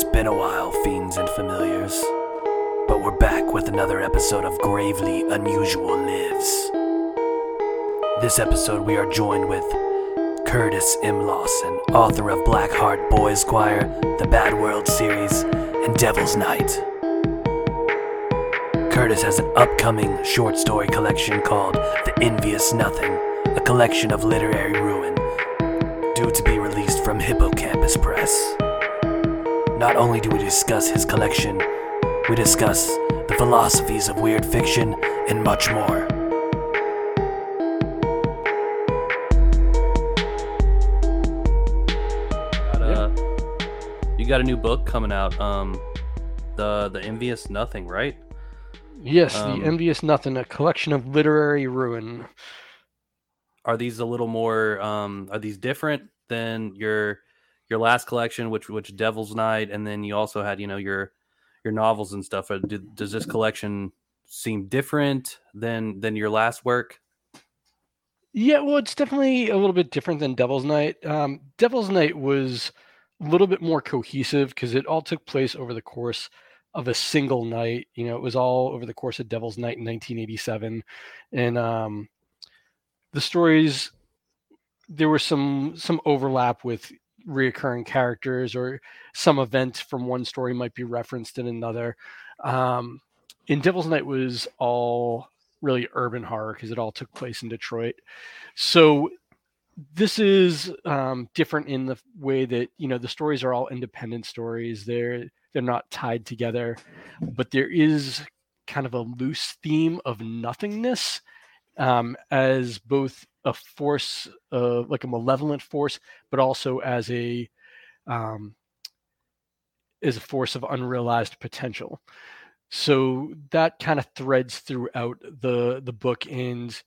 It's been a while, fiends and familiars. But we're back with another episode of Gravely Unusual Lives. This episode, we are joined with Curtis M. Lawson, author of Blackheart Boys Choir, the Bad World series, and Devil's Night. Curtis has an upcoming short story collection called The Envious Nothing, a collection of literary ruin, due to be released from Hippocampus Press. Not only do we discuss his collection, we discuss the philosophies of weird fiction and much more. got a, you got a new book coming out. Um, the the envious nothing, right? Yes, Um, the envious nothing, a collection of literary ruin. Are these a little more? Um, are these different than your your last collection, which which Devil's Night, and then you also had you know your your novels and stuff. Uh, does this collection seem different than than your last work? Yeah, well, it's definitely a little bit different than Devil's Night. Um, Devil's Night was a little bit more cohesive because it all took place over the course of a single night. You know, it was all over the course of Devil's Night in 1987, and um, the stories there was some some overlap with reoccurring characters or some event from one story might be referenced in another. Um, in Devil's Night was all really urban horror because it all took place in Detroit. So this is um, different in the way that you know the stories are all independent stories. They're they're not tied together, but there is kind of a loose theme of nothingness um, as both a force, uh, like a malevolent force, but also as a um, as a force of unrealized potential. So that kind of threads throughout the the book and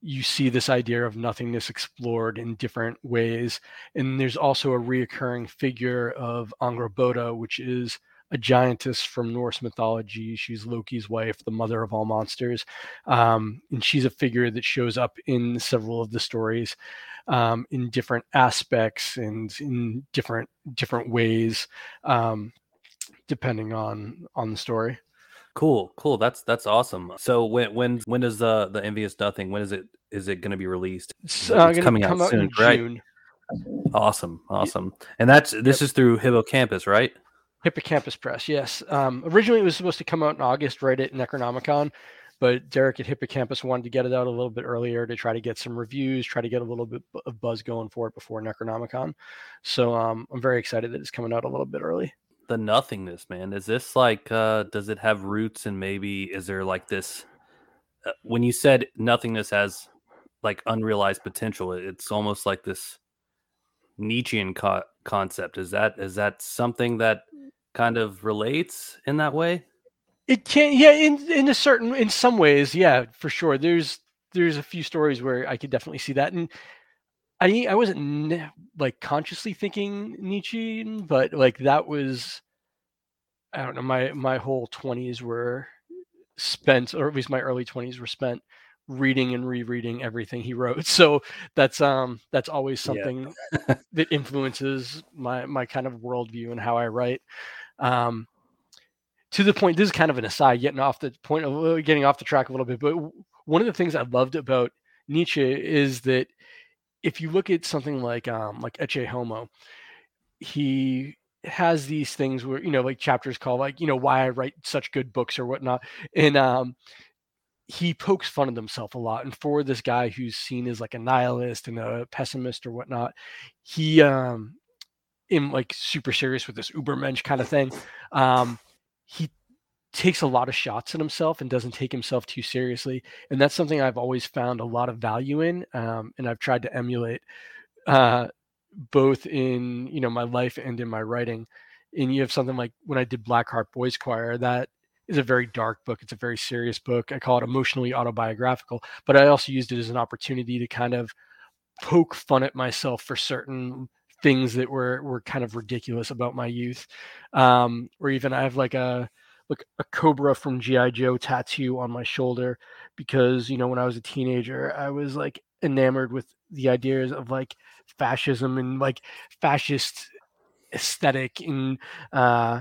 you see this idea of nothingness explored in different ways. And there's also a reoccurring figure of Angrboda which is a giantess from Norse mythology she's Loki's wife the mother of all monsters um, and she's a figure that shows up in several of the stories um, in different aspects and in different different ways um, depending on on the story Cool, cool. That's that's awesome. So when when when does the the envious nothing? When is it is it going to be released? It's, It's uh, gonna coming out soon, in right? June. Awesome, awesome. And that's this is through Hippocampus, right? Hippocampus Press, yes. Um, originally, it was supposed to come out in August, right at Necronomicon, but Derek at Hippocampus wanted to get it out a little bit earlier to try to get some reviews, try to get a little bit of buzz going for it before Necronomicon. So um, I'm very excited that it's coming out a little bit early. The nothingness, man. Is this like uh does it have roots and maybe is there like this uh, when you said nothingness has like unrealized potential, it's almost like this Nietzschean co- concept. Is that is that something that kind of relates in that way? It can, yeah, in in a certain, in some ways, yeah, for sure. There's there's a few stories where I could definitely see that, and I I wasn't ne- like consciously thinking Nietzsche, but like that was, I don't know, my my whole twenties were spent, or at least my early twenties were spent reading and rereading everything he wrote. So that's um that's always Yeah. something that influences my my kind of worldview and how I write. Um, to the point, this is kind of an aside, getting off the point, a little- getting off the track a little bit. But one of the things I loved about Nietzsche is that if you look at something like um, like Ecce Homo, he has these things where you know like chapters called like you know why I write such good books or whatnot, and um, he pokes fun at himself a lot. And for this guy who's seen as like a nihilist and a pessimist or whatnot, he um, in like super serious with this Ubermensch kind of thing. Um, he takes a lot of shots at himself and doesn't take himself too seriously, and that's something I've always found a lot of value in, um, and I've tried to emulate uh, both in you know my life and in my writing. And you have something like when I did Blackheart Boys Choir, that is a very dark book. It's a very serious book. I call it emotionally autobiographical, but I also used it as an opportunity to kind of poke fun at myself for certain things that were were kind of ridiculous about my youth. Um, or even I have like a like a cobra from GI Joe tattoo on my shoulder because you know when I was a teenager I was like enamored with the ideas of like fascism and like fascist aesthetic and uh,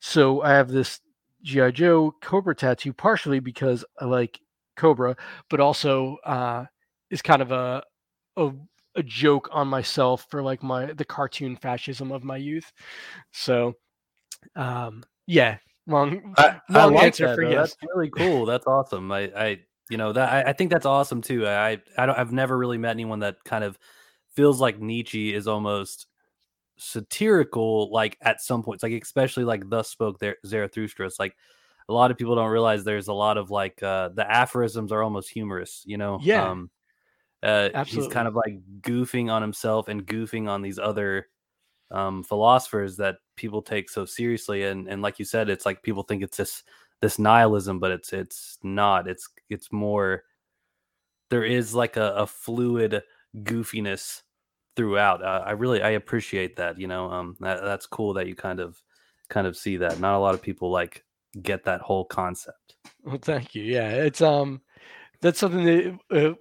so I have this GI Joe Cobra tattoo partially because I like Cobra, but also uh, is kind of a, a a joke on myself for like my the cartoon fascism of my youth. So um yeah, long I, long I like answer that, for though. yes. That's really cool. That's awesome. I, I you know that I, I think that's awesome too. I I don't I've never really met anyone that kind of feels like Nietzsche is almost satirical like at some points like especially like thus spoke there zarathustra it's like a lot of people don't realize there's a lot of like uh the aphorisms are almost humorous you know Yeah. um uh he's kind of like goofing on himself and goofing on these other um philosophers that people take so seriously and and like you said it's like people think it's this this nihilism but it's it's not it's it's more there is like a, a fluid goofiness throughout. Uh, I really I appreciate that. You know, um, that, that's cool that you kind of kind of see that. Not a lot of people like get that whole concept. Well, thank you. Yeah, it's um, that's something that uh,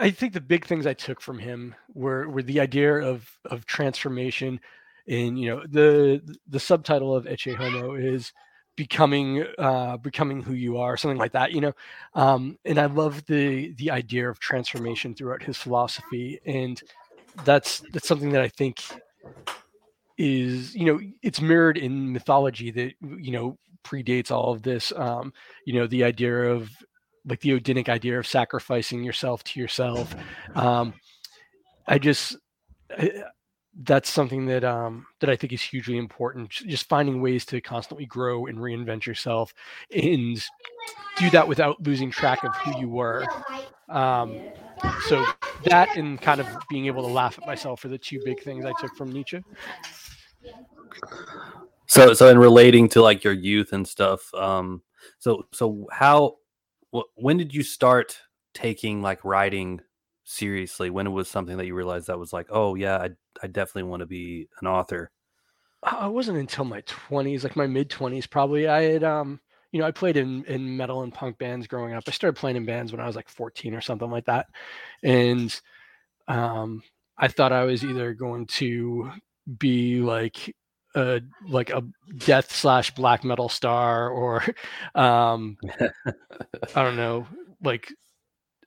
I think the big things I took from him were were the idea of of transformation, and you know the the subtitle of Ecce Homo is becoming uh becoming who you are something like that you know? Um and i love the the idea of transformation throughout his philosophy and that's that's something that i think is you know it's mirrored in mythology that you know predates all of this um you know the idea of like the odinic idea of sacrificing yourself to yourself um i just I, that's something that um that i think is hugely important just finding ways to constantly grow and reinvent yourself and do that without losing track of who you were um so that and kind of being able to laugh at myself are the two big things i took from nietzsche So so in relating to like your youth and stuff. Um, so so how wh- when did you start taking like writing seriously? When it was something that you realized that was like, oh yeah, I I definitely want to be an author. I wasn't until my 20s, like my mid 20s, probably. I had, um, you know, I played in, in metal and punk bands growing up. I started playing in bands when I was like 14 or something like that. And um, I thought I was either going to be like a like a death slash black metal star or um, I don't know, like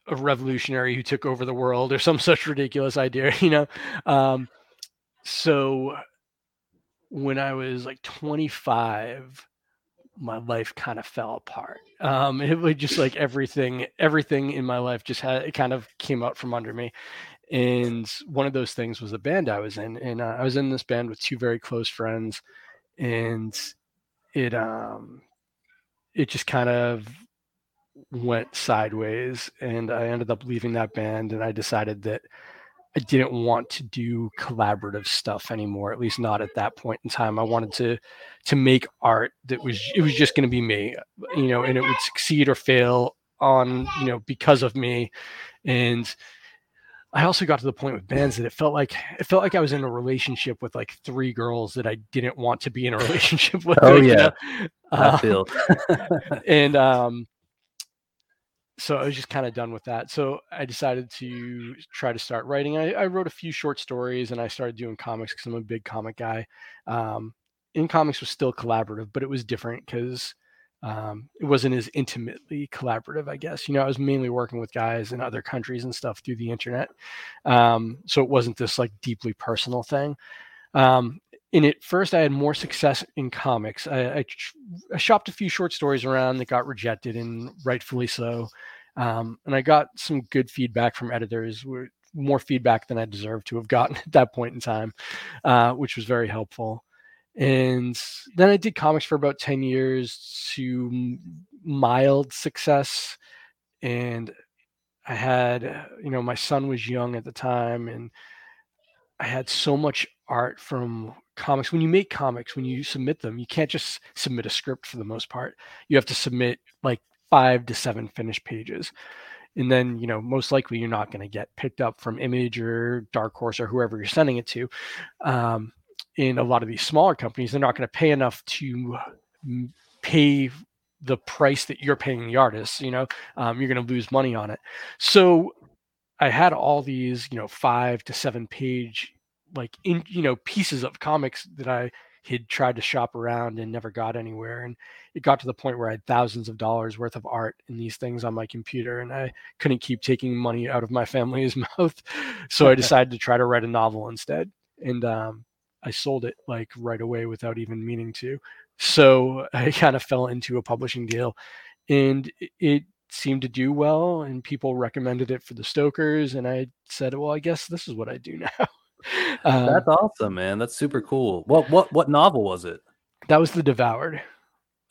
a revolutionary who took over the world or some such ridiculous idea, you know. Um, so when I was like 25, my life kind of fell apart. Um, it was just like everything, everything in my life just had it kind of came out from under me. And one of those things was the band I was in, and uh, I was in this band with two very close friends, and it um, it just kind of went sideways, and I ended up leaving that band, and I decided that I didn't want to do collaborative stuff anymore, at least not at that point in time. I wanted to to make art that was it was just going to be me, you know, and it would succeed or fail on, you know, because of me. And I also got to the point with bands that it felt like it felt like I was in a relationship with like three girls that I didn't want to be in a relationship with. Oh, like, you yeah. know? I Uh, feel and um so I was just kind of done with that. So I decided to try to start writing. I, I wrote a few short stories and I started doing comics because I'm a big comic guy. Um, in comics was still collaborative, but it was different because um, it wasn't as intimately collaborative, I guess. You know, I was mainly working with guys in other countries and stuff through the internet. Um, so it wasn't this like deeply personal thing. Um, and at first, I had more success in comics. I, I, I shopped a few short stories around that got rejected, and rightfully so. Um, and I got some good feedback from editors, more feedback than I deserved to have gotten at that point in time, uh, which was very helpful. And then I did comics for about 10 years to mild success. And I had, you know, my son was young at the time, and I had so much art from comics. When you make comics, when you submit them, you can't just submit a script for the most part. You have to submit like five to seven finished pages. And then, you know, most likely you're not going to get picked up from Image or Dark Horse or whoever you're sending it to. Um, in a lot of these smaller companies, they're not going to pay enough to mm, pay the price that you're paying the artists. You know, um, you're going to lose money on it. So I had all these, you know, five to seven page like in you know pieces of comics that I had tried to shop around and never got anywhere. And it got to the point where I had thousands of dollars worth of art in these things on my computer, and I couldn't keep taking money out of my family's mouth. So I decided to try to write a novel instead. And um, I sold it like right away without even meaning to. So I kind of fell into a publishing deal, and it seemed to do well, and people recommended it for the Stokers. And I said, well, I guess this is what I do now. Um, That's awesome, man. That's super cool. What what what novel was it? That was The Devoured.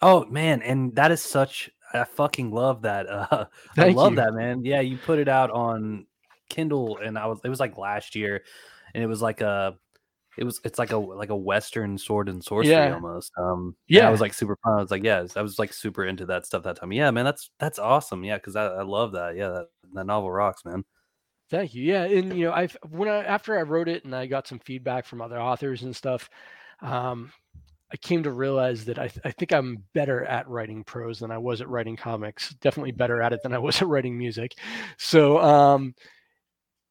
Oh man, and that is such I fucking love that. Uh I love you. that, man. Yeah, you put it out on Kindle and I was it was like last year and it was like a it was it's like a like a western sword and sorcery Yeah. almost. Um Yeah. I was like super fun. I was like, yeah, I was like super into that stuff that time. Yeah, man, that's that's awesome. Yeah, because I, I love that. Yeah, that, that novel rocks, man. Thank you. Yeah, and you know, I've when I after I wrote it and I got some feedback from other authors and stuff, um, I came to realize that I, th- I think I'm better at writing prose than I was at writing comics. Definitely better at it than I was at writing music. So, um,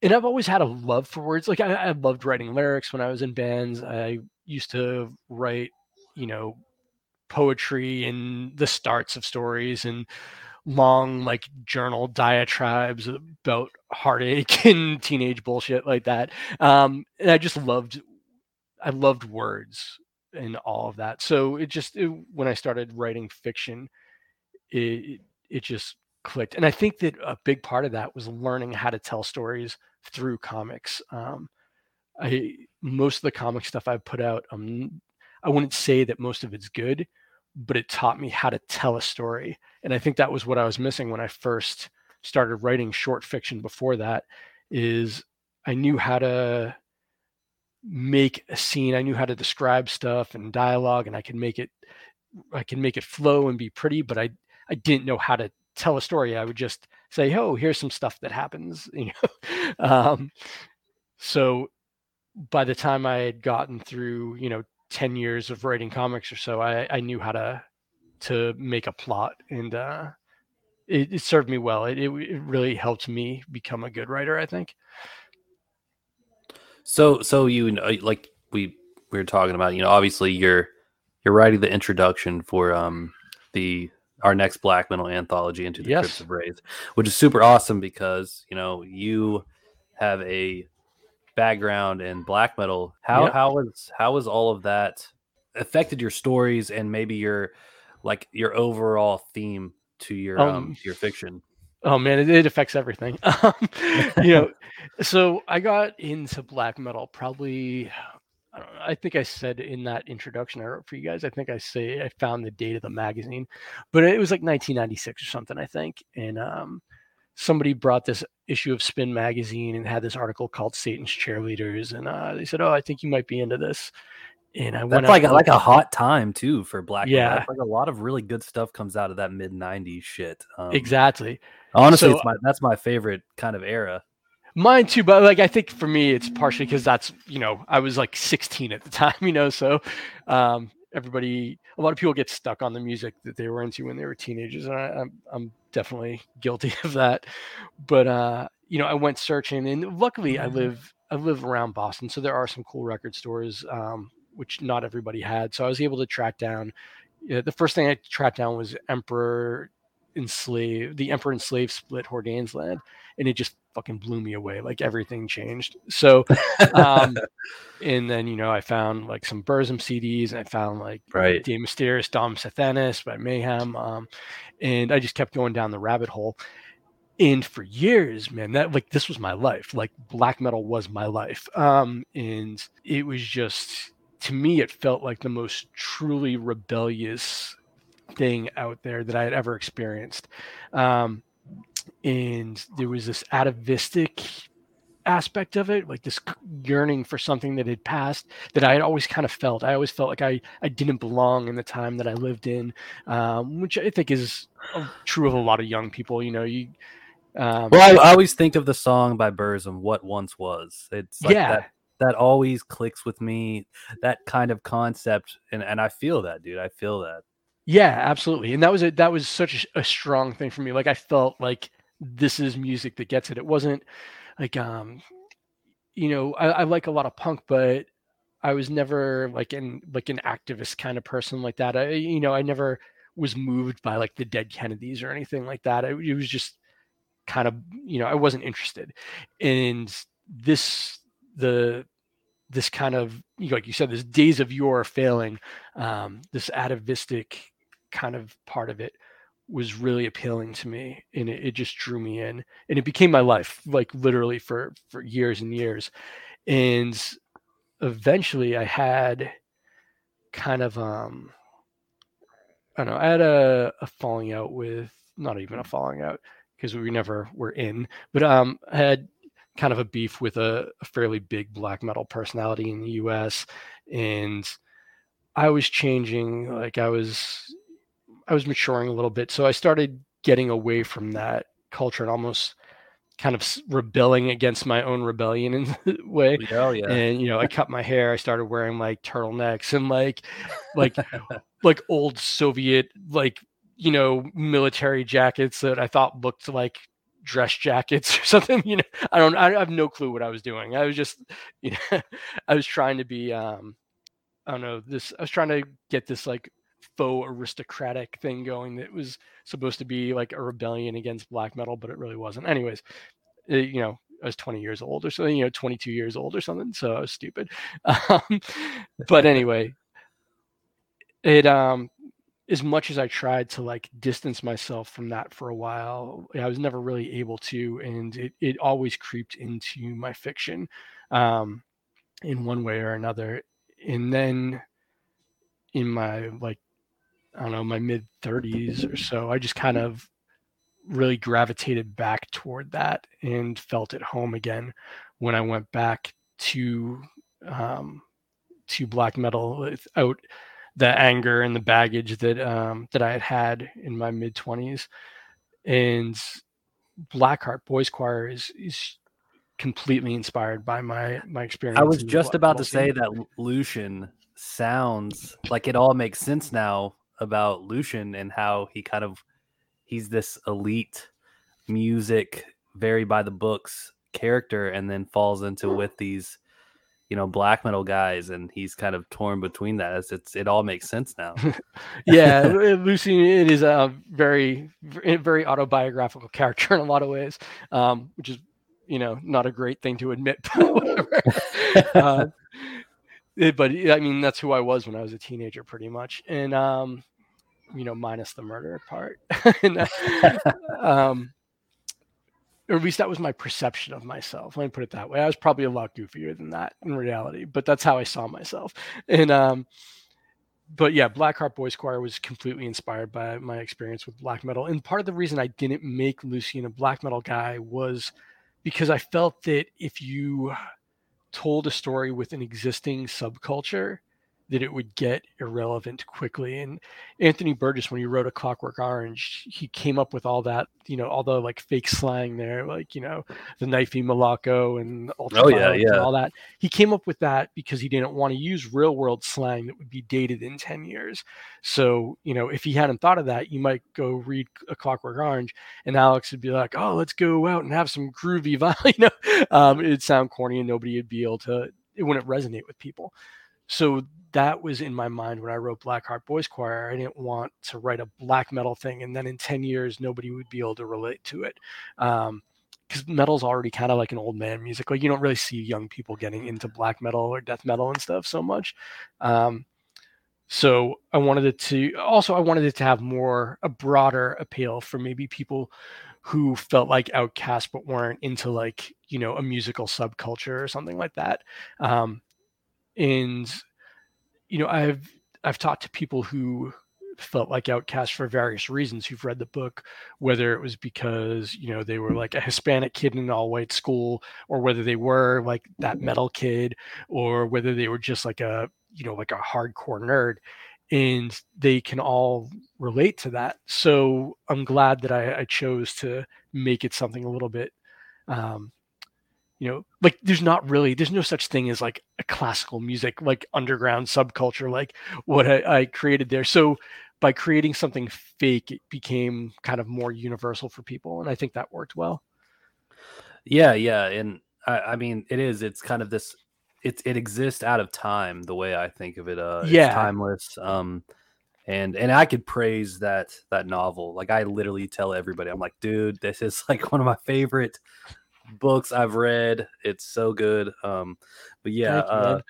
and I've always had a love for words. Like I, I loved writing lyrics when I was in bands. I used to write, you know, poetry and the starts of stories and long like journal diatribes about heartache and teenage bullshit like that. Um, and I just loved, I loved words and all of that. So it just it, when I started writing fiction, it it just clicked. And I think that a big part of that was learning how to tell stories through comics. Um, I most of the comic stuff I've put out, um, I wouldn't say that most of it's good, but it taught me how to tell a story. And I think that was what I was missing when I first started writing short fiction before that is I knew how to make a scene. I knew how to describe stuff and dialogue and I could make it I can make it flow and be pretty, but I I didn't know how to tell a story. I would just say, "Oh, here's some stuff that happens," you know. um, so by the time I had gotten through, you know, 10 years of writing comics or so, I, I knew how to to make a plot and uh it, it served me well. It, it it really helped me become a good writer, I think. So so you know, like we we were talking about, you know, obviously you're you're writing the introduction for um the our next black metal anthology into the Yes. crypts of wraith, which is super awesome because you know you have a background in black metal. How Yep. how was how was all of that affected your stories and maybe your like your overall theme to your um, Um, your fiction? Oh man, it, it affects everything. Um, you know, so I got into black metal probably. I, don't know, I think I said in that introduction I wrote for you guys. I think I say I found the date of the magazine, but it was like 1996 or something. I think, and um, somebody brought this issue of Spin magazine and had this article called Satan's Cheerleaders, and uh, they said, "Oh, I think you might be into this." And I went That's out like like a hot time too for black. Yeah. That's like a lot of really good stuff comes out of that mid '90s shit. Um, exactly. Honestly, So- it's my that's my favorite kind of era. Mine too, but like I think for me, it's partially because that's you know I was like 16 at the time, you know, so um, everybody, a lot of people get stuck on the music that they were into when they were teenagers, and I, I'm I'm definitely guilty of that. But uh, you know, I went searching, and luckily I live I live around Boston, so there are some cool record stores, um, which not everybody had. So I was able to track down. Yeah, the first thing I tracked down was Emperor Enslaved, the Emperor Enslaved split Hordanes Land, and it just fucking blew me away. Like everything changed. So, um, and then you know I found like some Burzum CDs, and I found like Right. De Mysteriis Dom Sathanas by Mayhem, um, and I just kept going down the rabbit hole. And for years, man, that like this was my life. Like black metal was my life, um, and it was just to me, it felt like the most truly rebellious thing out there that I had ever experienced. Um, and there was this atavistic aspect of it, like this yearning for something that had passed that I had always kind of felt. I always felt like I, I didn't belong in the time that I lived in, um, which I think is true of a lot of young people. You know, you. Um, Well, I, I always think of the song by Burzum, "What Once Was." It's like Yeah. that, that always clicks with me. That kind of concept, and and I feel that, dude. I feel that. Yeah, absolutely. And that was a that was such a, strong thing for me. Like I felt like this is music that gets it. It wasn't like um you know, I, I like a lot of punk, but I was never like an like an activist kind of person like that. I, you know, I never was moved by like the dead Kennedys or anything like that. It, it was just kind of, you know, I wasn't interested. And this the this kind of like you said, this days of yore failing, um, this atavistic kind of part of it was really appealing to me and it, it, just drew me in and it became my life like literally for for years and years and eventually i had kind of um i don't know i had a, a falling out with not even a falling out because we never were in but um i had kind of a beef with a, a fairly big black metal personality in the us and i was changing like i was I was maturing a little bit, so I started getting away from that culture and almost kind of rebelling against my own rebellion in a way. Oh yeah. And you know, I cut my hair. I started wearing like turtlenecks and like like like old Soviet like you know military jackets that I thought looked like dress jackets or something. You know, I don't. I have no clue what I was doing. I was just you know, I was trying to be um I don't know this. I was trying to get this like faux aristocratic thing going that was supposed to be like a rebellion against black metal, but it really wasn't. Anyways, it, eh, you know, I was 20 years old or something, you know, 22 years old or something. So I was stupid. Um, but anyway, it, um, as much as I tried to like distance myself from that for a while, I was never really able to, and it, it always creeped into my fiction, um, in one way or another. And then in my like I don't know, my mid 30s or so, I just kind of really gravitated back toward that and felt at home again when I went back to um, to black metal without the anger and the baggage that um, that I had had in my mid 20s. And Blackheart Boys Choir is is completely inspired by my my experience. I was just about to say that Lucian sounds like it all makes sense now about Lucian and how he kind of he's this elite music, very by the books character, and then falls into with these you know black metal guys and he's kind of torn between that. It's, it's it all makes sense now. Yeah lucy it is a very very autobiographical character in a lot of ways um, which is you know not a great thing to admit uh, but i mean that's who i was when i was a teenager pretty much and um, you know, minus the murder part. and, uh, um, or at least that was my perception of myself. Let me put it that way. I was probably a lot goofier than that in reality, but that's how I saw myself. And um, but yeah, Blackheart Boys Choir was completely inspired by my experience with black metal. And part of the reason I didn't make Lucian a black metal guy was because I felt that if you told a story with an existing subculture, that it would get irrelevant quickly. And Anthony Burgess, when he wrote A Clockwork Orange, he came up with all that, you know, all the like fake slang there, like, you know, the knifey Malaco and oh, yeah, yeah. all that. He came up with that because he didn't want to use real world slang that would be dated in 10 years. So, you know, if he hadn't thought of that, you might go read A Clockwork Orange and Alex would be like, oh, let's go out and have some groovy violin. you know, um, it'd sound corny and nobody would be able to, it wouldn't resonate with people. So that was in my mind when I wrote Blackheart Boys Choir. I didn't want to write a black metal thing, and then in ten years nobody would be able to relate to it. Um, because metal's already kind of like an old man music. Like you don't really see young people getting into black metal or death metal and stuff so much. Um, so I wanted it to also I wanted it to have more a broader appeal for maybe people who felt like outcast but weren't into like you know a musical subculture or something like that. Um, and you know, I've I've talked to people who felt like outcasts for various reasons who've read the book, whether it was because, you know, they were like a Hispanic kid in an all white school, or whether they were like that metal kid, or whether they were just like a, you know, like a hardcore nerd. And they can all relate to that. So I'm glad that I, I chose to make it something a little bit um, you know like there's not really there's no such thing as like a classical music like underground subculture like what I, I, created there so by creating something fake it became kind of more universal for people and i think that worked well yeah yeah and I, I mean, it is. It's kind of this. It's it exists out of time. The way I think of it, uh, Yeah. it's timeless. Um, and and I could praise that that novel. Like I literally tell everybody, I'm like, dude, this is like one of my favorite books I've read. It's so good. Um, but yeah, you, man. uh,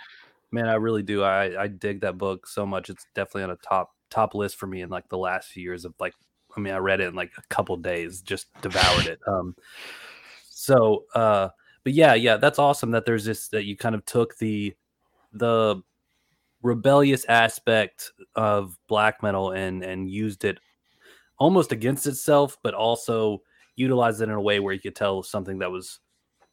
man, I really do. I I dig that book so much. It's definitely on a top top list for me in like the last few years of like. I mean, I read it in like a couple days, just devoured it. Um, so uh, but yeah, yeah, that's awesome that there's this that you kind of took the the rebellious aspect of black metal and and used it almost against itself, but also utilized it in a way where you could tell something that was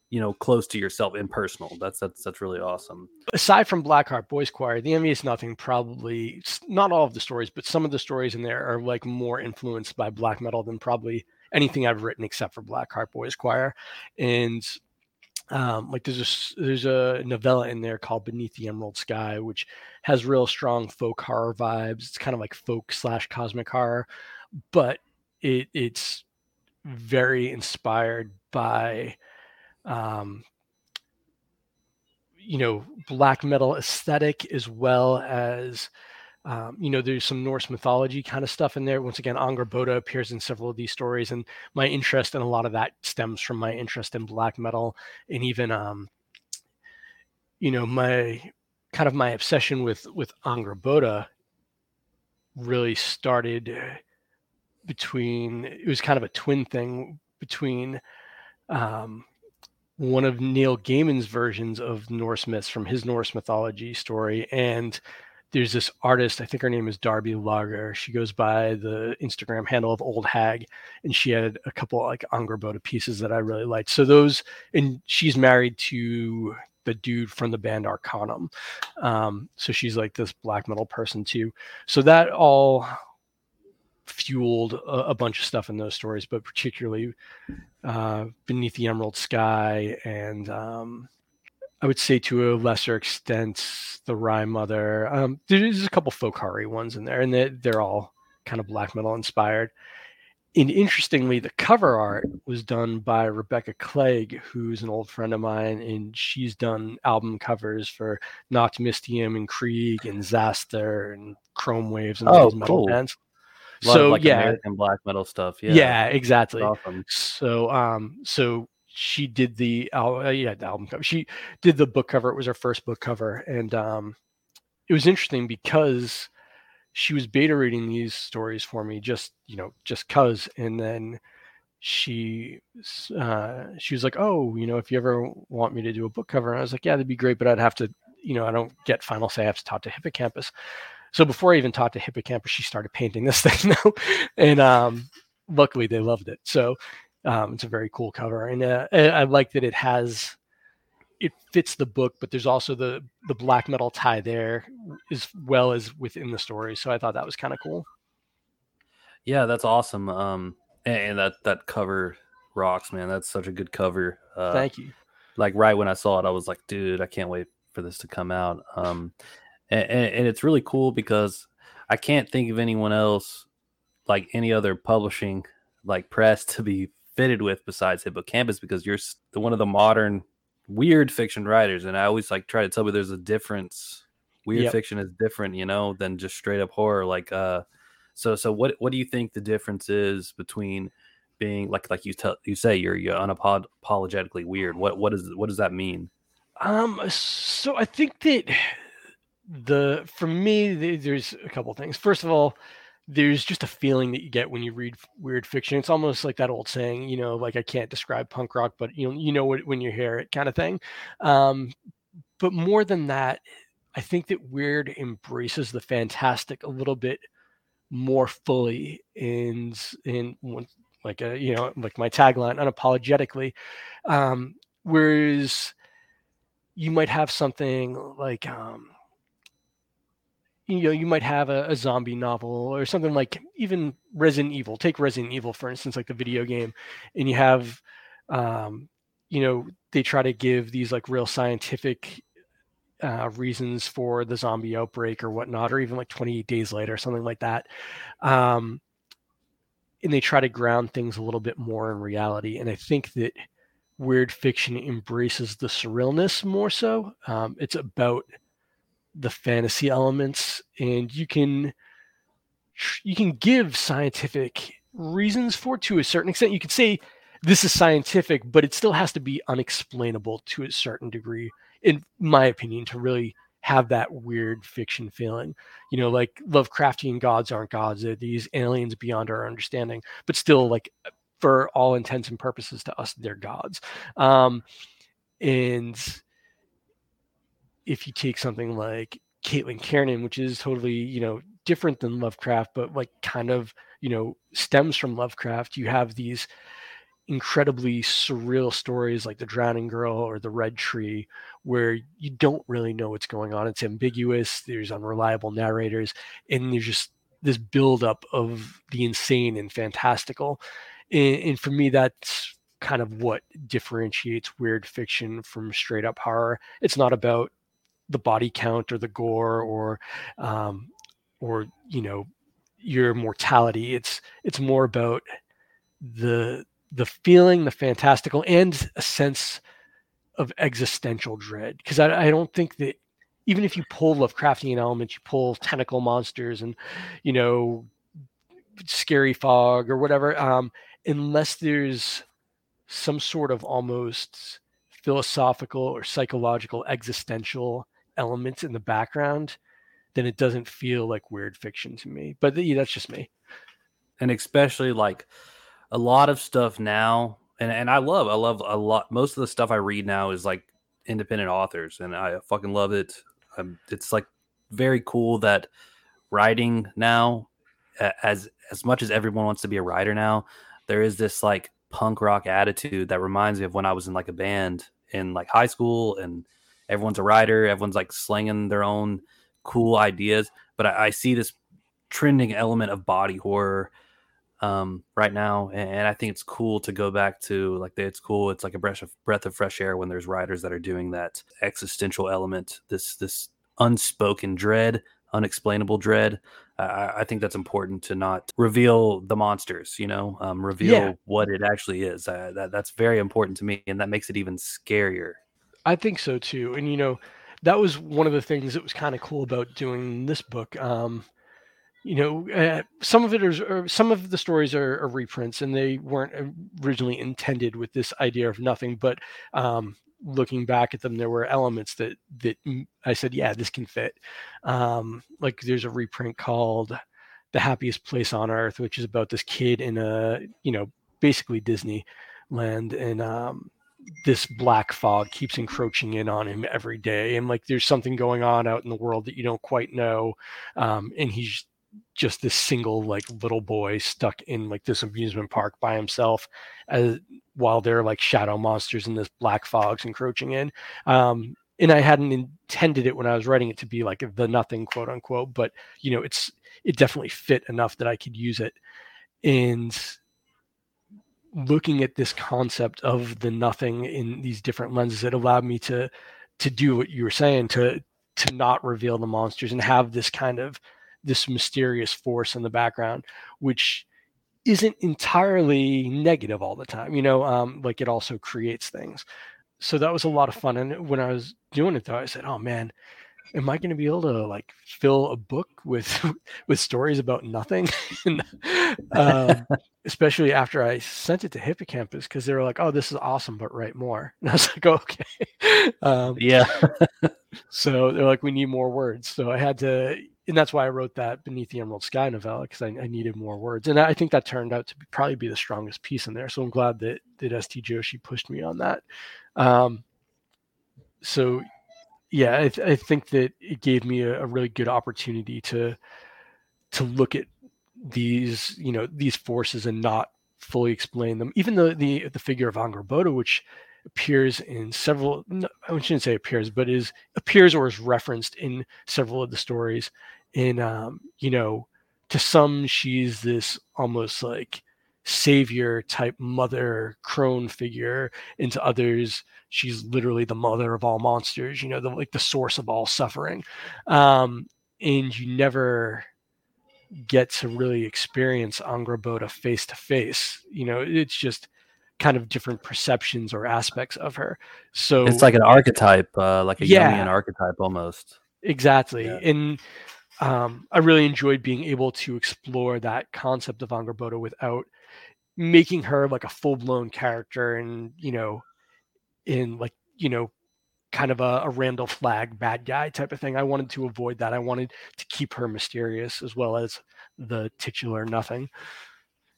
you know close to yourself and personal. That's that's that's really awesome. aside from Blackheart Boys Choir, the Envious Nothing probably not all of the stories, but some of the stories in there are like more influenced by black metal than probably anything I've written except for Blackheart Boys Choir. And um, like there's a there's a novella in there called Beneath the Emerald Sky, which has real strong folk horror vibes. It's kind of like folk slash cosmic horror, but it it's very inspired by um, you know black metal aesthetic as well as um, you know there's some norse mythology kind of stuff in there. Once again Angrboda appears in several of these stories and my interest in a lot of that stems from my interest in black metal and even um, you know my kind of my obsession with with Angrboda really started between it was kind of a twin thing between um, one of Neil Gaiman's versions of Norse myths from his Norse mythology story. And there's this artist, I think her name is Darby Lager. She goes by the Instagram handle of Old Hag, and she had a couple like Angrboda pieces that I really liked. So those, and she's married to the dude from the band Arcanum. Um, so she's like this black metal person too. So that all fueled a, a bunch of stuff in those stories, but particularly uh, Beneath the Emerald Sky, and um, I would say to a lesser extent, The Rye Mother. Um, there's a couple horror ones in there, and they're, they're all kind of black metal inspired. And interestingly, the cover art was done by Rebecca Clegg, who's an old friend of mine, and she's done album covers for Nachtmystium and Krieg and Xasthur and Chrome Waves and all Oh, these metal cool. bands. So of like yeah, American black metal stuff. Yeah, yeah, exactly. Awesome. So um so she did the uh, yeah the album cover. She did the book cover. It was her first book cover, and um it was interesting because she was beta reading these stories for me just you know just cuz and then she uh she was like oh you know if you ever want me to do a book cover and i was like yeah that'd be great but i'd have to you know i don't get final say i have to talk to hippocampus so before i even talked to hippocampus she started painting this thing now and um luckily they loved it so um it's a very cool cover and uh, i I like that it has it fits the book but there's also the the black metal tie there as well as within the story so i thought that was kind of cool Yeah, that's awesome. Um, and, and that that cover rocks, man. That's such a good cover. Uh, thank you like right when I saw it, I was like, dude, I can't wait for this to come out. Um, and, and, it's really cool because I can't think of anyone else like any other publishing like press to be fitted with besides Hippocampus because you're the one of the modern weird fiction writers, and I always like try to tell me there's a difference. Weird Yep. fiction is different, you know, than just straight up horror. Like, uh, so so what what do you think the difference is between being like like you tell you say you're you're unapologetically weird? What what is what does that mean? Um, so I think that the for me, th- there's a couple things. First of all, there's just a feeling that you get when you read weird fiction. It's almost like that old saying, you know, like I can't describe punk rock, but you know, you know what when you hear it, kind of thing. Um, but more than that, I think that weird embraces the fantastic a little bit more fully in in like a you know like my tagline unapologetically um whereas you might have something like um you know you might have a, a zombie novel or something like even resident evil take resident evil for instance like the video game and you have um you know they try to give these like real scientific uh, reasons for the zombie outbreak or whatnot or even like 28 days later something like that um and they try to ground things a little bit more in reality and i think that weird fiction embraces the surrealness more so. Um, it's about the fantasy elements, and you can you can give scientific reasons for to a certain extent. You could say this is scientific, but it still has to be unexplainable to a certain degree, in my opinion, to really have that weird fiction feeling. You know, like Lovecraftian gods aren't gods; they're these aliens beyond our understanding, but still, like for all intents and purposes, to us, they're gods. Um, and if you take something like Caitlin Kiernan, which is totally, you know, different than Lovecraft, but like kind of, you know, stems from Lovecraft, you have these incredibly surreal stories like the drowning girl or the red tree where you don't really know what's going on. It's ambiguous there's unreliable narrators and there's just this buildup of the insane and fantastical. And, and for me that's kind of what differentiates weird fiction from straight up horror. It's not about the body count or the gore or um, or you know your mortality it's it's more about the the feeling the fantastical and a sense of existential dread. Because I, I don't think that even if you pull lovecraftian elements you pull tentacle monsters and you know scary fog or whatever um, unless there's some sort of almost philosophical or psychological existential elements in the background, then it doesn't feel like weird fiction to me. But yeah, that's just me. And especially like a lot of stuff now, and, and I love, I love a lot. Most of the stuff I read now is like independent authors, and I fucking love it. It's like very cool that writing now, as as much as everyone wants to be a writer now, there is this like punk rock attitude that reminds me of when I was in like a band in like high school and everyone's a writer, everyone's like slinging their own cool ideas. But I, I see this trending element of body horror um, right now, and, and, I think it's cool to go back to like it's cool. It's like a breath of breath of fresh air when there's writers that are doing that existential element, this this unspoken dread, unexplainable dread. Uh, I think that's important to not reveal the monsters, you know, um, reveal yeah. what it actually is. Uh, that, that's very important to me, and that makes it even scarier. I think so too. And you know, that was one of the things that was kind of cool about doing this book. Um, you know, uh, some of it is, some of the stories are, are, reprints, and they weren't originally intended with this idea of nothing. But um, looking back at them, there were elements that that I said, yeah, this can fit. Um, like there's a reprint called "The Happiest Place on Earth," which is about this kid in a, you know, basically Disney land, and um, this black fog keeps encroaching in on him every day and like there's something going on out in the world that you don't quite know um, and he's just this single like little boy stuck in like this amusement park by himself as while there are like shadow monsters and this black fog's encroaching in um, and i hadn't intended it when i was writing it to be like the nothing quote unquote but you know it's it definitely fit enough that i could use it and looking at this concept of the nothing in these different lenses it allowed me to to do what you were saying to to not reveal the monsters and have this kind of this mysterious force in the background which isn't entirely negative all the time you know um, like it also creates things. So that was a lot of fun and when i was doing it though i said oh man am I going to be able to like fill a book with with stories about nothing? and, um, especially after I sent it to Hippocampus because they were like, "Oh, this is awesome, but write more." And I was like, "Okay." Um, yeah. so they're like, "We need more words." So I had to, and that's why I wrote that Beneath the Emerald Sky novella because I, I, needed more words, and I think that turned out to be, probably be the strongest piece in there. So I'm glad that that S. T. Joshi pushed me on that. Um, so yeah, I, th- I, think that it gave me a, a, really good opportunity to to look at these, you know, these forces and not fully explain them. Even the the figure of Angrboda, which appears in several, no, I shouldn't say appears, but is appears or is referenced in several of the stories. In um, you know, to some, she's this almost like savior type mother crone figure into others she's literally the mother of all monsters you know the like the source of all suffering um and you never get to really experience Angrboda face to face you know it's just kind of different perceptions or aspects of her. So it's like an archetype, uh, like a Yeah. Jungian archetype almost. Exactly. Yeah. And um, I really enjoyed being able to explore that concept of Angrboda without making her like a full blown character and, you know, in like, you know, kind of a, a Randall Flagg bad guy type of thing. I wanted to avoid that. I wanted to keep her mysterious as well as the titular nothing.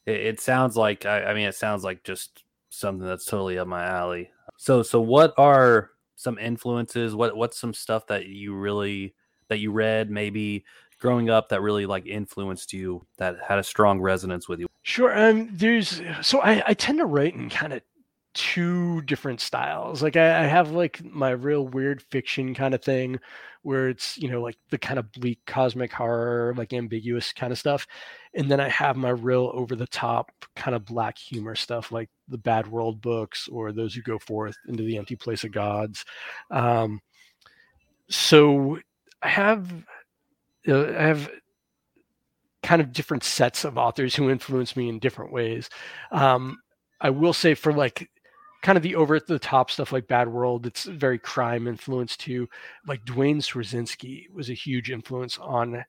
It, it sounds like I, I mean, it sounds like just something that's totally up my alley. So, so what are some influences? What what's some stuff that you really that you read maybe growing up that really like influenced you that had a strong resonance with you? Sure. Um, there's so I, I tend to write in kind of two different styles. Like I, I have like my real weird fiction kind of thing where it's, you know, like the kind of bleak cosmic horror, like ambiguous kind of stuff. And then I have my real over the top kind of black humor stuff like the Bad World books or those who go forth into the empty place of gods. Um, so I have uh, I have kind of different sets of authors who influence me in different ways. Um, I will say for like kind of the over at the top stuff like Bad World, it's very crime influenced too. Like Duane Swierczynski was a huge influence on